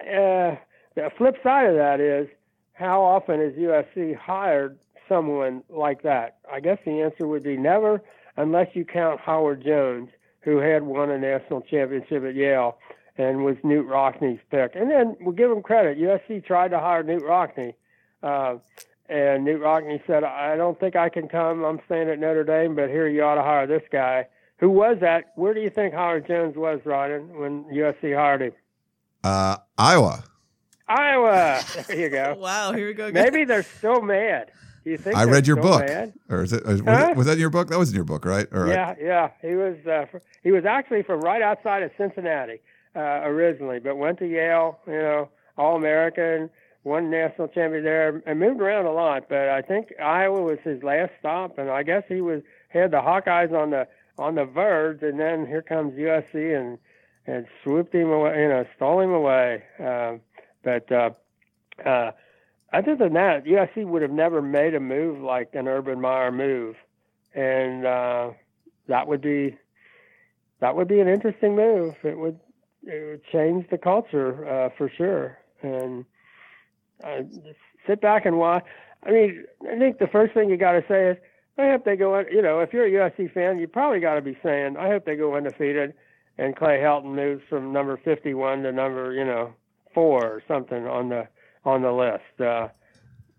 Uh, the flip side of that is how often has USC hired someone like that? I guess the answer would be never, unless you count Howard Jones, who had won a national championship at Yale and was Knute Rockne's pick. And then we'll give him credit. USC tried to hire Knute Rockne. Uh, and Knute Rockne said, I don't think I can come. I'm staying at Notre Dame, but here you ought to hire this guy. Who was that? Where do you think Howard Jones was, Ryan, when USC hired him? Uh, Iowa. Iowa. There you go. wow, here we go. Again. Maybe they're still mad. Do you think I read your book, mad? or is it? Was, Huh? it, was that in your book? That was in your book, right? Or Yeah, yeah. He was uh, he was actually from right outside of Cincinnati uh, originally, but went to Yale. You know, All American, won national champion there, and moved around a lot. But I think Iowa was his last stop, and I guess he was had the Hawkeyes on the on the verge, and then here comes USC and and swooped him away. You know, stole him away. Um, but uh, uh, other than that, USC would have never made a move like an Urban Meyer move, and uh, that would be that would be an interesting move. It would it would change the culture uh, for sure. And sit back and watch. I mean, I think the first thing you got to say is, I hope they go. You know, if you're a USC fan, you probably got to be saying, I hope they go undefeated, and Clay Helton moves from number 51 to number you know four or something on the on the list. Uh,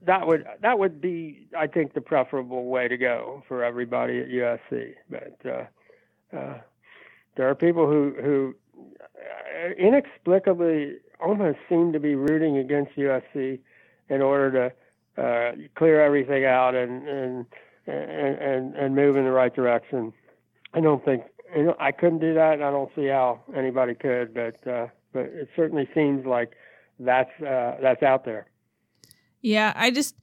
that would that would be, I think, the preferable way to go for everybody at USC. But uh, uh, there are people who who inexplicably almost seem to be rooting against USC in order to uh, clear everything out and and and and, and move in the right direction. I don't think you know, I couldn't do that, and I don't see how anybody could. But uh, but it certainly seems like that's uh, that's out there. Yeah, I just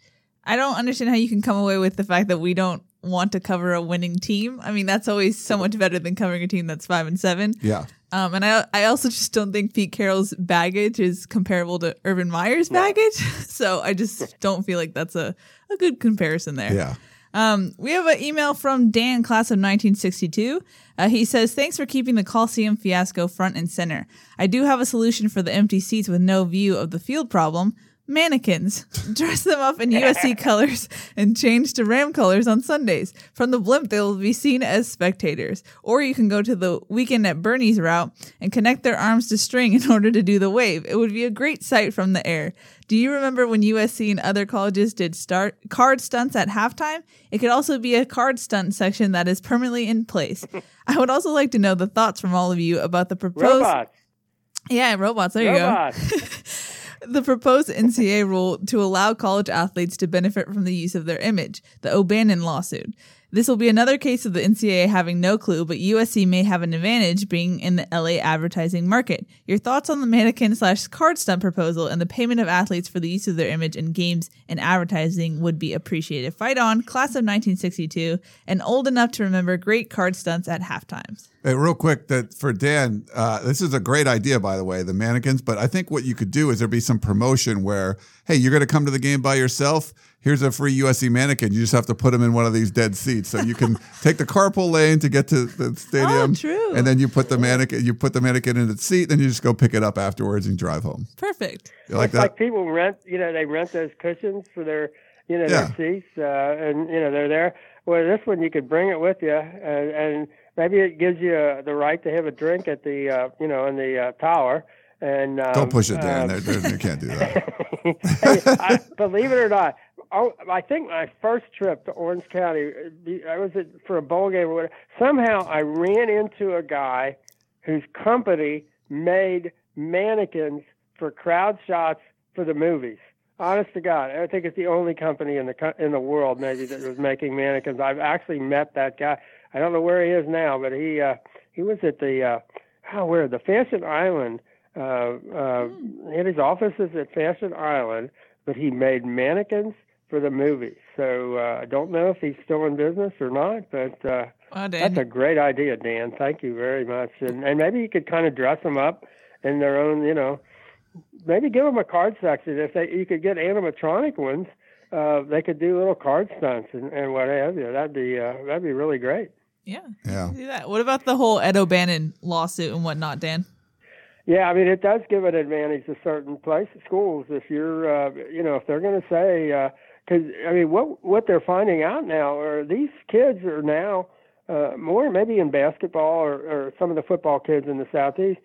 I don't understand how you can come away with the fact that we don't want to cover a winning team. I mean, that's always so much better than covering a team that's five and seven. yeah. Um, and I I also just don't think Pete Carroll's baggage is comparable to Urban Meyer's baggage. so I just don't feel like that's a, a good comparison there. Yeah. Um, we have an email from Dan, class of 1962. Uh, he says, Thanks for keeping the Coliseum fiasco front and center. I do have a solution for the empty seats with no view of the field problem. Mannequins. Dress them up in USC colors and change to Ram colors on Sundays. From the blimp, they will be seen as spectators. Or you can go to the weekend at Bernie's route and connect their arms to string in order to do the wave. It would be a great sight from the air. Do you remember when USC and other colleges did start card stunts at halftime? It could also be a card stunt section that is permanently in place. I would also like to know the thoughts from all of you about the proposed Robots. Yeah, robots. There you go Robots. The proposed NCAA rule to allow college athletes to benefit from the use of their image, the O'Bannon lawsuit. This will be another case of the NCAA having no clue, but USC may have an advantage being in the LA advertising market. Your thoughts on the mannequin slash card stunt proposal and the payment of athletes for the use of their image in games and advertising would be appreciated. Fight on, class of 1962, and old enough to remember great card stunts at halftimes. Hey, real quick, that for Dan, uh, this is a great idea, by the way, the mannequins. But I think what you could do is there be some promotion where, hey, you're going to come to the game by yourself. Here's a free USC mannequin. You just have to put them in one of these dead seats, so you can take the carpool lane to get to the stadium. Oh, true. And then you put the mannequin, you put the mannequin in its seat, then you just go pick it up afterwards and drive home. Perfect. You like it's that? like people rent, you know, they rent those cushions for their, you know, Yeah. their seats, uh, and you know they're there. Well, this one you could bring it with you, and, and maybe it gives you uh, the right to have a drink at the, uh, you know, in the uh, tower. And um, Don't push it, Dan. um, There- there- you can't do that. hey, I, believe it or not, oh, I think my first trip to Orange County, I was at, for a bowl game or whatever. Somehow I ran into a guy whose company made mannequins for crowd shots for the movies. Honest to God, I think it's the only company in the in the world maybe that was making mannequins. I've actually met that guy. I don't know where he is now, but he uh, he was at the uh, oh, where the Fashion Island. Uh, uh, he had his offices at Fashion Island, but he made mannequins for the movie. So uh, I don't know if he's still in business or not, but uh, Wow, Dan. that's a great idea, Dan. Thank you very much. And and maybe you could kind of dress them up in their own, you know, maybe give them a card section. If they you could get animatronic ones, uh, they could do little card stunts and, and what have you. That'd be uh, that'd be really great. yeah. Yeah. Do that. What about the whole Ed O'Bannon lawsuit and whatnot, Dan? Yeah, I mean, it does give an advantage to certain places, schools. If you're, uh, you know, if they're going to say, because I mean, what what they're finding out now are these kids are now uh, more maybe in basketball or, or some of the football kids in the southeast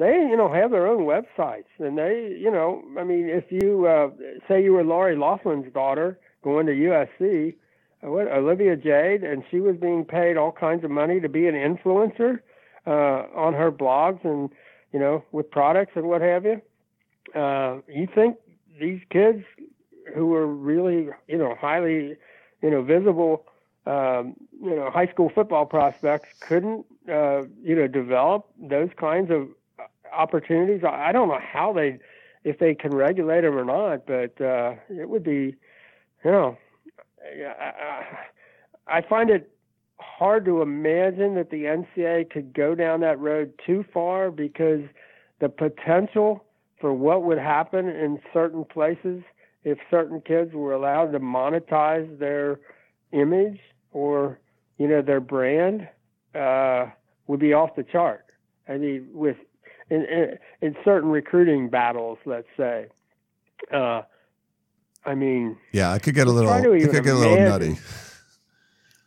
they you know have their own websites. And they you know i mean if you uh, say you were lori Loughlin's daughter going to usc uh, what olivia jade and she was being paid all kinds of money to be an influencer uh, on her blogs and you know with products and what have you uh, you think these kids who were really you know highly you know visible um, you know high school football prospects couldn't uh, you know develop those kinds of opportunities. I don't know how they, if they can regulate them or not, but uh, it would be, you know, I, I find it hard to imagine that the NCAA could go down that road too far because the potential for what would happen in certain places if certain kids were allowed to monetize their image or you know their brand uh, would be off the chart. I mean, with in, in, in certain recruiting battles, let's say. Uh, I mean, yeah, it could get a little, it could get a little nutty.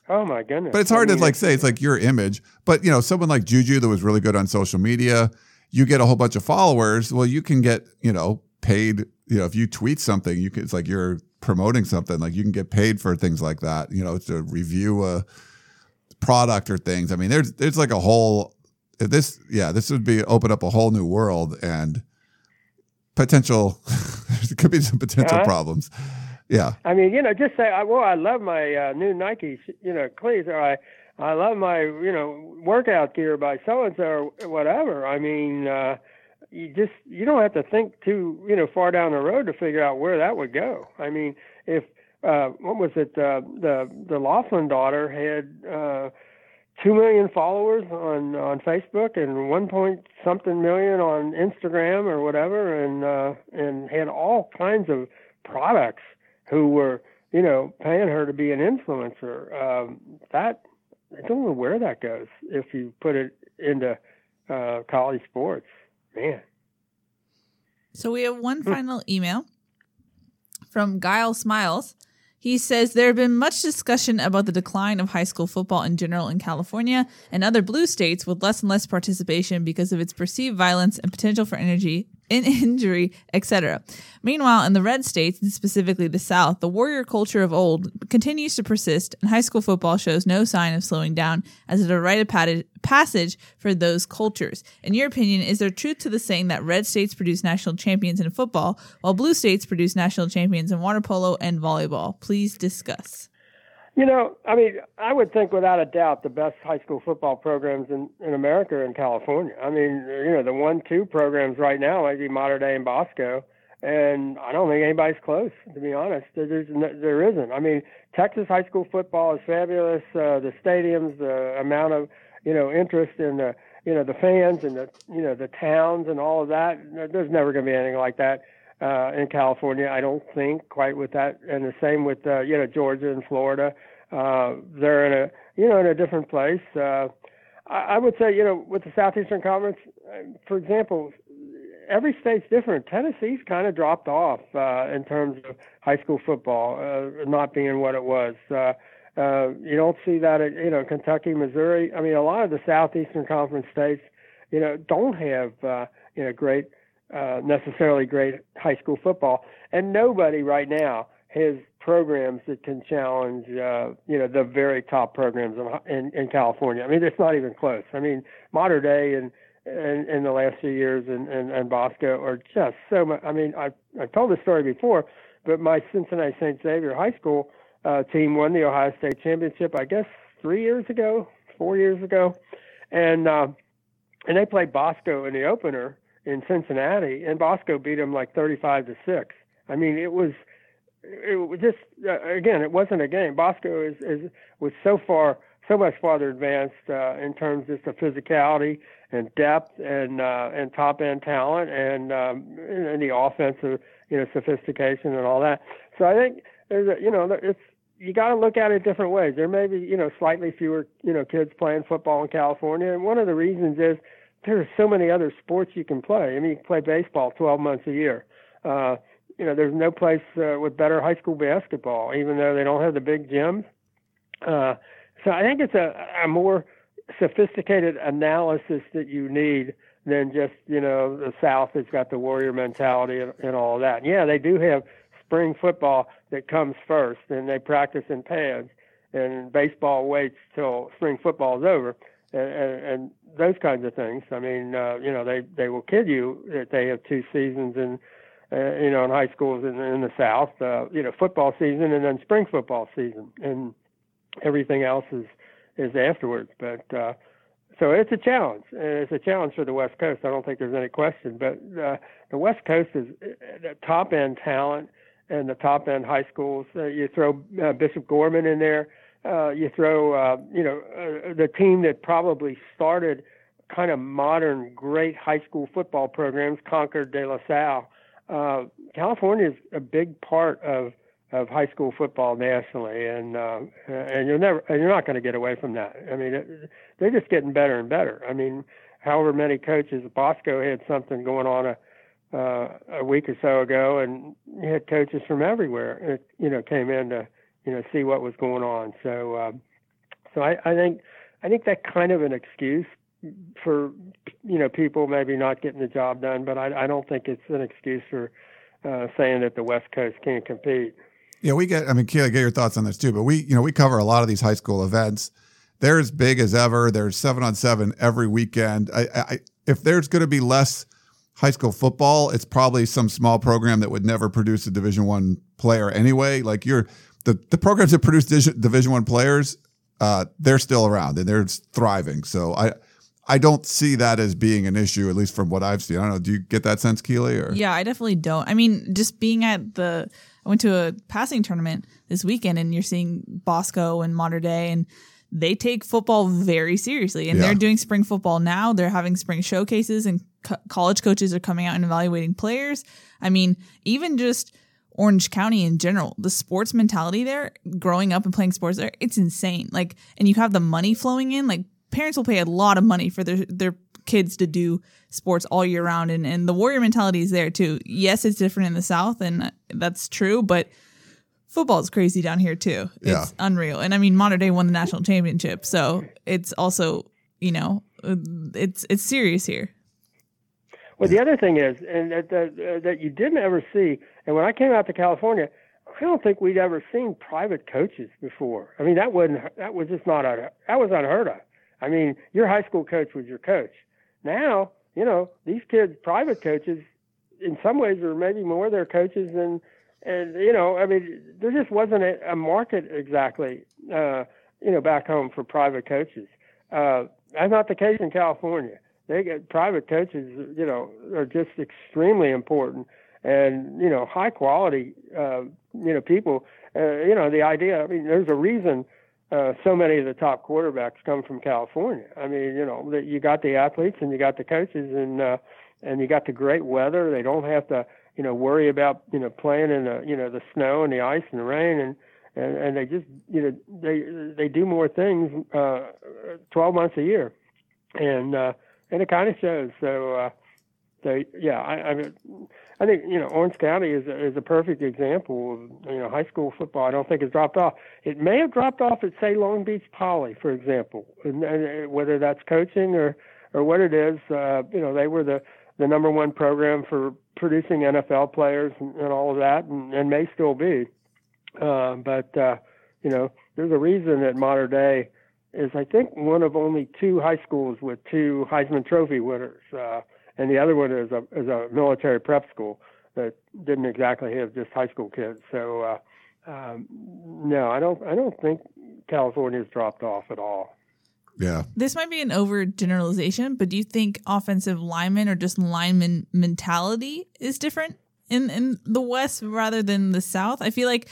Oh my goodness! But it's hard I mean, to like say it's like your image. But you know, someone like Juju that was really good on social media, you get a whole bunch of followers. Well, you can get you know paid. You know, if you tweet something, you can. It's like you're promoting something. Like you can get paid for things like that. You know, to review a product or things. I mean, there's there's like a whole this yeah this would be open up a whole new world and potential there could be some potential uh-huh. problems yeah i mean you know just say well i love my uh, new nike you know cleats or i i love my you know workout gear by so and so or whatever i mean uh you just you don't have to think too you know far down the road to figure out where that would go i mean if uh what was it uh the the Loughlin daughter had uh two million followers on on Facebook and one point something million on Instagram or whatever, and uh, and had all kinds of products who were you know paying her to be an influencer. Um, that I don't know where that goes if you put it into uh, college sports, man. So we have one hmm. final email from Guile Smiles. He says there have been much discussion about the decline of high school football in general in California and other blue states with less and less participation because of its perceived violence and potential for energy in injury, etc. Meanwhile, in the red states, and specifically the South, the warrior culture of old continues to persist, and high school football shows no sign of slowing down as it a rite of passage for those cultures. In your opinion, is there truth to the saying that red states produce national champions in football, while blue states produce national champions in water polo and volleyball? Please discuss. You know, I mean, I would think without a doubt the best high school football programs in, in America are in California. I mean, you know, the one two programs right now might be Mater Dei and Bosco, and I don't think anybody's close. To be honest, there's there isn't. I mean, Texas high school football is fabulous. Uh, the stadiums, the amount of you know interest in the you know the fans and the you know the towns and all of that. There's never going to be anything like that uh, in California. I don't think quite with that, and the same with uh, you know Georgia and Florida. Uh, they're in a you know in a different place. Uh, I, I would say you know with the Southeastern Conference, uh, for example, every state's different. Tennessee's kind of dropped off uh, in terms of high school football uh, not being what it was. Uh, uh, you don't see that at you know Kentucky, Missouri. I mean, a lot of the Southeastern Conference states, you know, don't have uh, you know great uh, necessarily great high school football, and nobody right now has programs that can challenge, uh, you know, the very top programs in, in, in California. I mean, it's not even close. I mean, Mater Dei and in, in the last few years and, and, and Bosco are just so much. I mean, I I told this story before, but my Cincinnati St. Xavier High School uh, team won the Ohio State championship, I guess, three years ago, four years ago, and uh, and they played Bosco in the opener, in Cincinnati, and Bosco beat him like 35 to six. I mean, it was it was just uh, again, it wasn't a game. Bosco is, is was so far, so much farther advanced uh, in terms just of physicality and depth and uh, and top end talent and um, and the offensive, you know, sophistication and all that. So I think there's a, you know, it's you got to look at it different ways. There may be you know slightly fewer you know kids playing football in California, and one of the reasons is there are so many other sports you can play. I mean, you can play baseball 12 months a year. Uh, you know, there's no place uh, with better high school basketball, even though they don't have the big gyms. Uh, so I think it's a, a more sophisticated analysis that you need than just you know the South has got the warrior mentality and, and all that. Yeah, they do have spring football that comes first, and they practice in pads, and baseball waits till spring football is over, and, and, and those kinds of things. I mean, uh, you know, they they will kid you that they have two seasons in, uh, you know, in high schools in, in the South, uh, you know, football season and then spring football season, and everything else is is afterwards. But uh, so it's a challenge. It's a challenge for the West Coast. I don't think there's any question. But uh, the West Coast is uh, the top end talent and the top end high schools. Uh, you throw uh, Bishop Gorman in there. Uh, you throw, uh, you know, uh, the team that probably started kind of modern, great high school football programs, Concord de La Salle. Uh, California is a big part of of high school football nationally, and uh, and you're never and you're not going to get away from that. I mean, it, they're just getting better and better. I mean, however many coaches, Bosco had something going on a uh, a week or so ago, and he had coaches from everywhere. It, you know, came in to you know see what was going on. So, uh, so I, I think I think that kind of an excuse for you know people maybe not getting the job done, but I, I don't think it's an excuse for uh, saying that the West Coast can't compete. Yeah, we get. I mean, Keely, get your thoughts on this too. But we, you know, we cover a lot of these high school events. They're as big as ever. There's seven on seven every weekend. I, I, if there's going to be less high school football, it's probably some small program that would never produce a Division One player anyway. Like you're the the programs that produce Division One players, uh, they're still around and they're thriving. So I. I don't see that as being an issue, at least from what I've seen. I don't know. Do you get that sense, Keely? Or yeah, I definitely don't. I mean, just being at the I went to a passing tournament this weekend and you're seeing Bosco and Mater Dei and they take football very seriously and yeah. they're doing spring football now. They're having spring showcases and co- college coaches are coming out and evaluating players. I mean, even just Orange County in general, the sports mentality there, growing up and playing sports there, it's insane. Like, and you have the money flowing in. Like, parents will pay a lot of money for their their kids to do sports all year round and, and the warrior mentality is there too yes it's different in the south and that's true but football is crazy down here too it's yeah. unreal and i mean Mater Dei won the national championship so it's also you know it's it's serious here well the other thing is and that that, that you didn't ever see and when i came out to california I don't think we'd ever seen private coaches before. I mean, that wasn't that was just not that was unheard of. I mean, your high school coach was your coach. Now, you know, these kids, private coaches, in some ways are maybe more their coaches than, and you know, I mean, there just wasn't a, a market exactly, uh, you know, back home for private coaches. Uh, that's not the case in California. They get private coaches, you know, are just extremely important and you know high quality, uh, you know, people. Uh, you know, the idea. I mean, there's a reason uh, so many of the top quarterbacks come from California. I mean, you know, that you got the athletes and you got the coaches and uh, and you got the great weather. They don't have to, you know, worry about you know playing in the you know the snow and the ice and the rain and and and they just you know they they do more things uh, 12 months a year, and uh, and it kind of shows. So uh, so yeah, I, I I think you know Orange County is a, is a perfect example of you know high school football. I don't think has dropped off. It may have dropped off at say Long Beach Poly, for example, and, and whether that's coaching or or what it is. Uh, you know they were the the number one program for producing NFL players and, and all of that, and, and may still be. Uh, but uh, you know there's a reason that Mater Dei is I think one of only two high schools with two Heisman Trophy winners. Uh, and the other one is a is a military prep school that didn't exactly have just high school kids. So uh, um, no, I don't I don't think California's dropped off at all. Yeah. This might be an overgeneralization, but do you think offensive lineman or just lineman mentality is different in in the West rather than the South? I feel like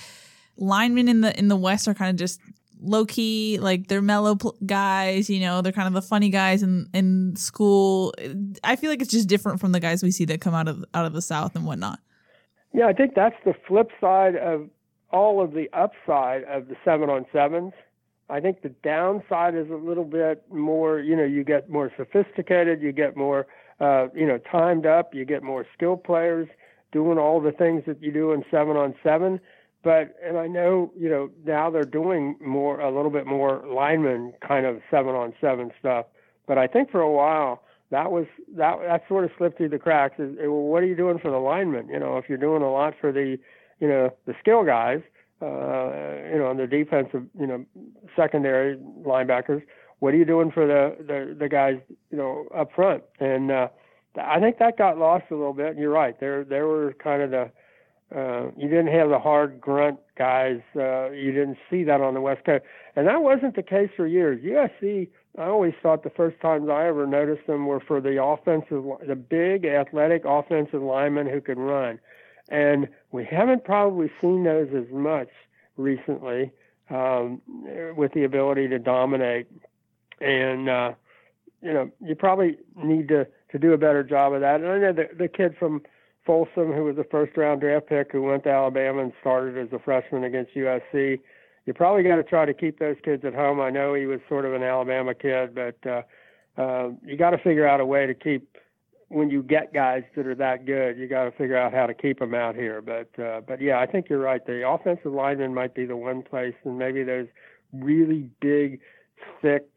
linemen in the in the West are kind of just low key, like they're mellow pl- guys, you know, they're kind of the funny guys in, in school. I feel like it's just different from the guys we see that come out of out of the South and whatnot. Yeah, I think that's the flip side of all of the upside of the seven on sevens. I think the downside is a little bit more, you know, you get more sophisticated, you get more, uh, you know, timed up, you get more skill players doing all the things that you do in seven on seven but and I know you know now they're doing more a little bit more lineman kind of seven on seven stuff. But I think for a while that was that that sort of slipped through the cracks. Well, what are you doing for the linemen? You know, if you're doing a lot for the you know the skill guys, uh, you know, on the defensive you know secondary linebackers, what are you doing for the the, the guys you know up front? And uh, I think that got lost a little bit. And you're right. There there were kind of the uh, you didn't have the hard grunt guys. Uh, you didn't see that on the West Coast, and that wasn't the case for years. USC, I always thought the first times I ever noticed them were for the offensive, the big athletic offensive linemen who could run, and we haven't probably seen those as much recently um, with the ability to dominate. And uh, you know, you probably need to to do a better job of that. And I know the the kid from Folsom, who was a first round draft pick who went to Alabama and started as a freshman against USC. You probably got to try to keep those kids at home. I know he was sort of an Alabama kid, but uh, uh, you got to figure out a way to keep when you get guys that are that good. You got to figure out how to keep them out here. But uh, but yeah, I think you're right. The offensive lineman might be the one place, and maybe those really big, thick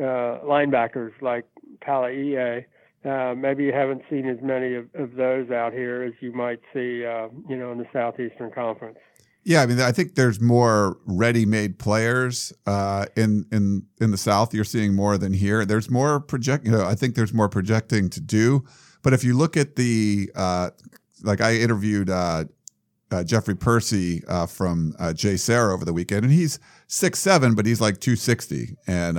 uh, linebackers like Palaie uh, maybe you haven't seen as many of, of those out here as you might see, uh, you know, in the Southeastern Conference. Yeah, I mean, I think there's more ready-made players uh, in in in the South. You're seeing more than here. There's more project. You know, I think there's more projecting to do. But if you look at the uh, like, I interviewed uh, uh Jeffrey Percy uh, from uh, JSerra over the weekend, and he's six seven, but he's like two sixty, and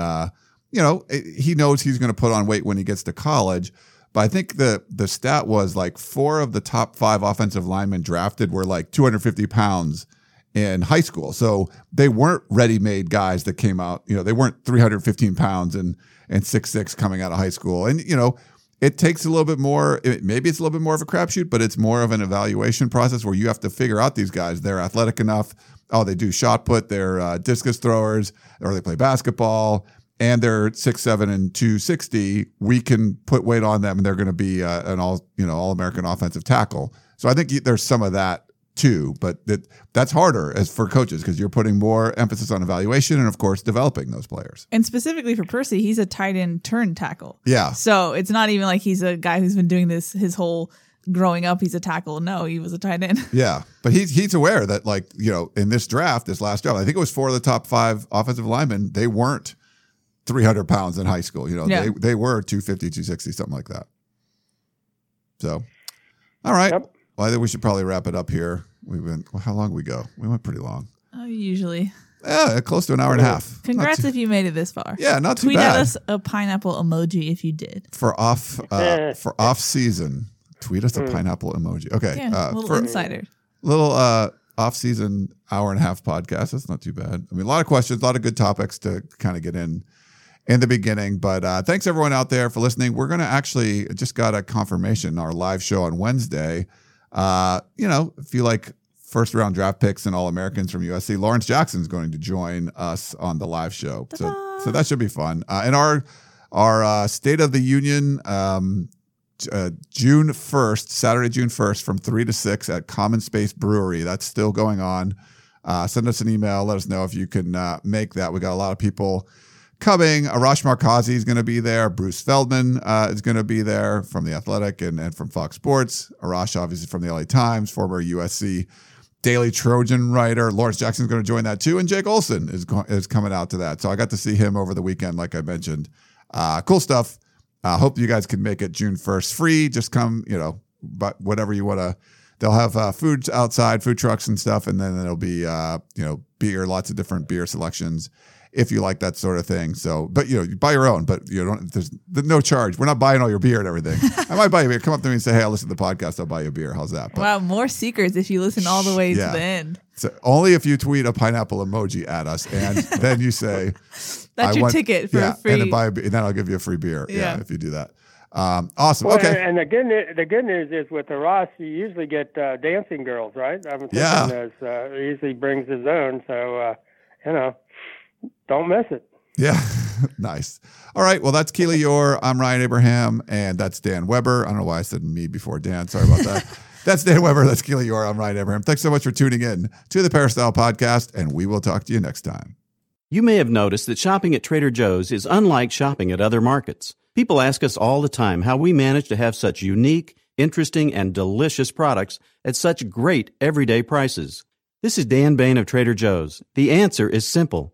you know, he knows he's going to put on weight when he gets to college. But I think the the stat was like four of the top five offensive linemen drafted were like 250 pounds in high school. So they weren't ready made guys that came out. You know, they weren't 315 pounds and and six six coming out of high school. And you know, it takes a little bit more. Maybe it's a little bit more of a crapshoot, but it's more of an evaluation process where you have to figure out these guys. They're athletic enough. Oh, they do shot put. They're uh, discus throwers, or they play basketball and they're six seven and two sixty, we can put weight on them, and they're going to be uh, an all you know all American offensive tackle. So I think there's some of that too, but that that's harder as for coaches because you're putting more emphasis on evaluation and of course developing those players. And specifically for Percy, he's a tight end turn tackle. Yeah. So it's not even like he's a guy who's been doing this his whole growing up he's a tackle. No, he was a tight end. Yeah. But he's he's aware that like, you know, in this draft, this last draft, I think it was four of the top five offensive linemen, they weren't 300 pounds in high school. You know, yeah. they, they were 250, 260, something like that. So, all right. Yep. Well, I think we should probably wrap it up here. We've been, well, how long we go? We went pretty long. Oh, usually. Yeah, close to an hour and a half. Congrats too, if you made it this far. Yeah, not too Tweet bad. Tweet us a pineapple emoji if you did. For off uh, for off season, tweet us a hmm. pineapple emoji. Okay, yeah, uh, little for, insider. Little uh, off season hour and a half podcast. That's not too bad. I mean, a lot of questions, a lot of good topics to kind of get in in the beginning. But uh, thanks everyone out there for listening. We're going to actually just got a confirmation our live show on Wednesday. Uh, you know, if you like first round draft picks and All Americans from USC, Lawrence Jackson is going to join us on the live show. So, so that should be fun. Uh, and our our uh, State of the Union. Um, uh, June 1st, Saturday, June 1st, from 3 to 6 at Common Space Brewery. That's still going on. Uh, send us an email. Let us know if you can uh, make that. We got a lot of people coming. Arash Markazi is going to be there. Bruce Feldman uh, is going to be there from The Athletic and, and from Fox Sports. Arash, obviously, from the LA Times, former USC Daily Trojan writer. Lawrence Jackson is going to join that too. And Jake Olson is, go- is coming out to that. So I got to see him over the weekend, like I mentioned. Uh, cool stuff. I uh, hope you guys can make it June 1st free. Just come, you know, but whatever you want to. They'll have uh, foods outside, food trucks and stuff, and then there'll be, uh, you know, beer, lots of different beer selections if you like that sort of thing. So, but you know, you buy your own, but you don't, there's no charge. We're not buying all your beer and everything. I might buy you a beer. Come up to me and say, Hey, I listen to the podcast. I'll buy you a beer. How's that? But, wow. More secrets if you listen all the way yeah. to the end. So only if you tweet a pineapple emoji at us and then you say, that's your want, ticket for yeah, free. And then, buy a, and then I'll give you a free beer. Yeah. yeah if you do that. Um, awesome. Well, okay. And the good news, the good news is with the Ross, you usually get uh, dancing girls, right? I'm yeah. Those, uh, he usually brings his own, so uh, you know, don't miss it. Yeah. nice. All right. Well, that's Keely Eure. I'm Ryan Abraham, and that's Dan Weber. I don't know why I said me before Dan. Sorry about that. That's Dan Weber. That's Keely Eure. I'm Ryan Abraham. Thanks so much for tuning in to the Peristyle Podcast, and we will talk to you next time. You may have noticed that shopping at Trader Joe's is unlike shopping at other markets. People ask us all the time how we manage to have such unique, interesting, and delicious products at such great everyday prices. This is Dan Bane of Trader Joe's. The answer is simple.